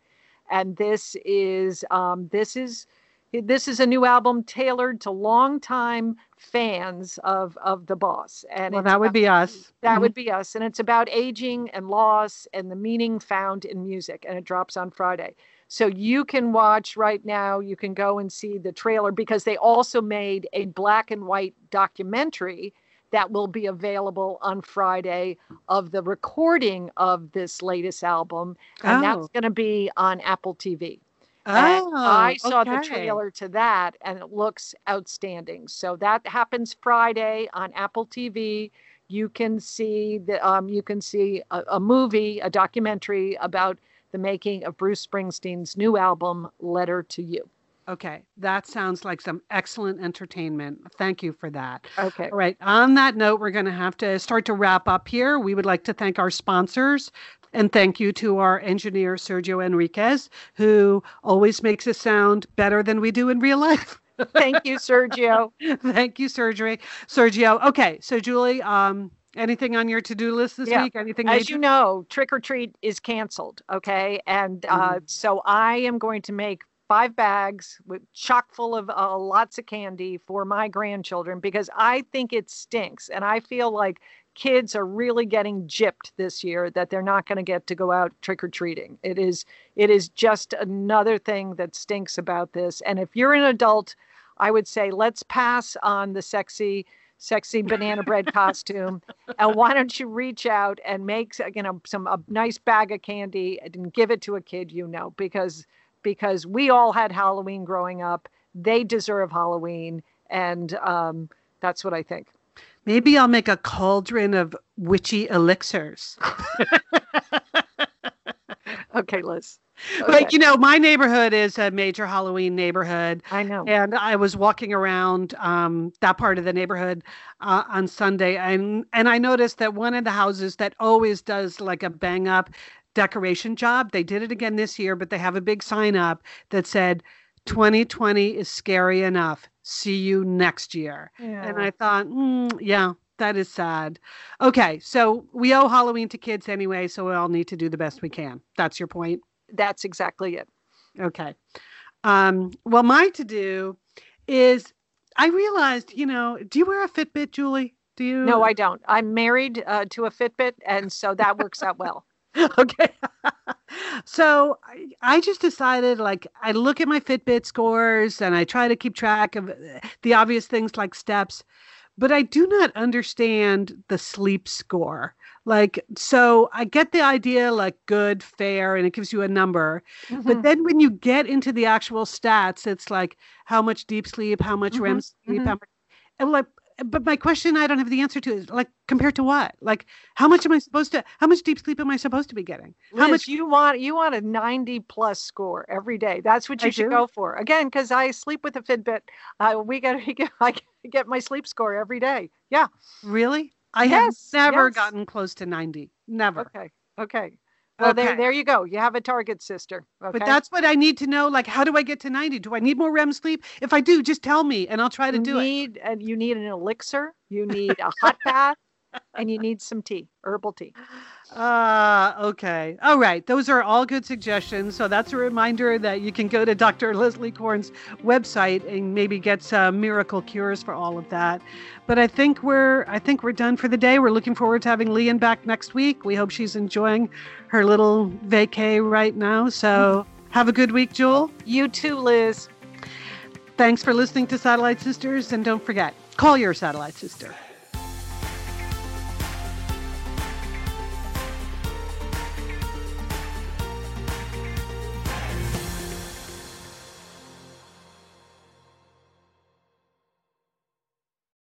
and this is um, this is this is a new album tailored to longtime fans of of the boss. And well, that would about- be us. that Mhm. would be us. And it's about aging and loss and the meaning found in music. And it drops on Friday. So you can watch right now, you can go and see the trailer because they also made a black and white documentary that will be available on Friday of the recording of this latest album. And that's Oh. going to be on Apple TV. Oh, I saw the trailer to that and it looks outstanding. So that happens Friday on Apple TV. You can see the um, you can see a, a movie, a documentary about the making of Bruce Springsteen's new album, Letter to You. Okay, that sounds like some excellent entertainment. Thank you for that. Okay. All right, on that note, we're going to have to start to wrap up here. We would like to thank our sponsors and thank you to our engineer, Sergio Enriquez, who always makes us sound better than we do in real life. *laughs* Thank you, Sergio. thank you, Sergio. Sergio. Okay, so Julie, um, anything on your to do list this Yeah, week? Anything As major? you know, Trick or Treat is canceled. Okay. And uh, so I am going to make five bags with chock full of uh, lots of candy for my grandchildren because I think it stinks. And I feel like kids are really getting gypped this year that they're not going to get to go out trick or treating. It is it is just another thing that stinks about this. And if you're an adult, I would say let's pass on the sexy sexy banana bread *laughs* costume and why don't you reach out and make you know some a nice bag of candy and give it to a kid you know because because we all had halloween growing up they deserve halloween and um, that's what i think Maybe I'll make a cauldron of witchy elixirs. *laughs* okay liz Like you know, my neighborhood is a major Halloween neighborhood. i know And I was walking around um, that part of the neighborhood uh, on Sunday, and and I noticed that one of the houses that always does like a bang up decoration job. They did it again this year, but they have a big sign up that said, "2020 is scary enough. See you next year." And I thought, mm, yeah, that is sad. Okay, so we owe Halloween to kids anyway, so we all need to do the best we can. That's your point. that's exactly it Okay. Um, well, my to do is I realized, you know, do you wear a Fitbit, Julie? Do you? no i don't i'm married uh, to a fitbit and so that works out well *laughs* okay. *laughs* so I, I just decided like I look at my Fitbit scores and I try to keep track of uh, the obvious things like steps. but I do not understand the sleep score. Like, so I get the idea like good, fair, and it gives you a number. Mm-hmm. But then when you get into the actual stats, it's like how much deep sleep, how much mm-hmm. REM sleep, mm-hmm. how much. And like, but my question I don't have the answer to is like compared to what? Like how much am I supposed to how much deep sleep am I supposed to be getting? Liz, how much you want you want a 90 plus score every day. That's what you I should do? go for. Again, because I sleep with a Fitbit. Uh, we *laughs* get I get my sleep score every day. Yeah. Really? I yes, have never yes. gotten close to 90. Never. Okay. Okay. Well, okay. there, there you go. You have a target, sister. Okay? But that's what I need to know. Like, how do I get to 90? Do I need more REM sleep? If I do, just tell me and I'll try to you do need, it. And you need an elixir. You need a hot *laughs* bath and you need some tea, herbal tea. Uh, okay. All right. Those are all good suggestions. So that's a reminder that you can go to Dr. Leslie Korn's website and maybe get some miracle cures for all of that. But I think we're I think we're done for the day. We're looking forward to having Lian back next week. We hope she's enjoying her little vacay right now. So have a good week, Jewel. You too, Liz. Thanks for listening to Satellite Sisters, and don't forget, call your satellite sister.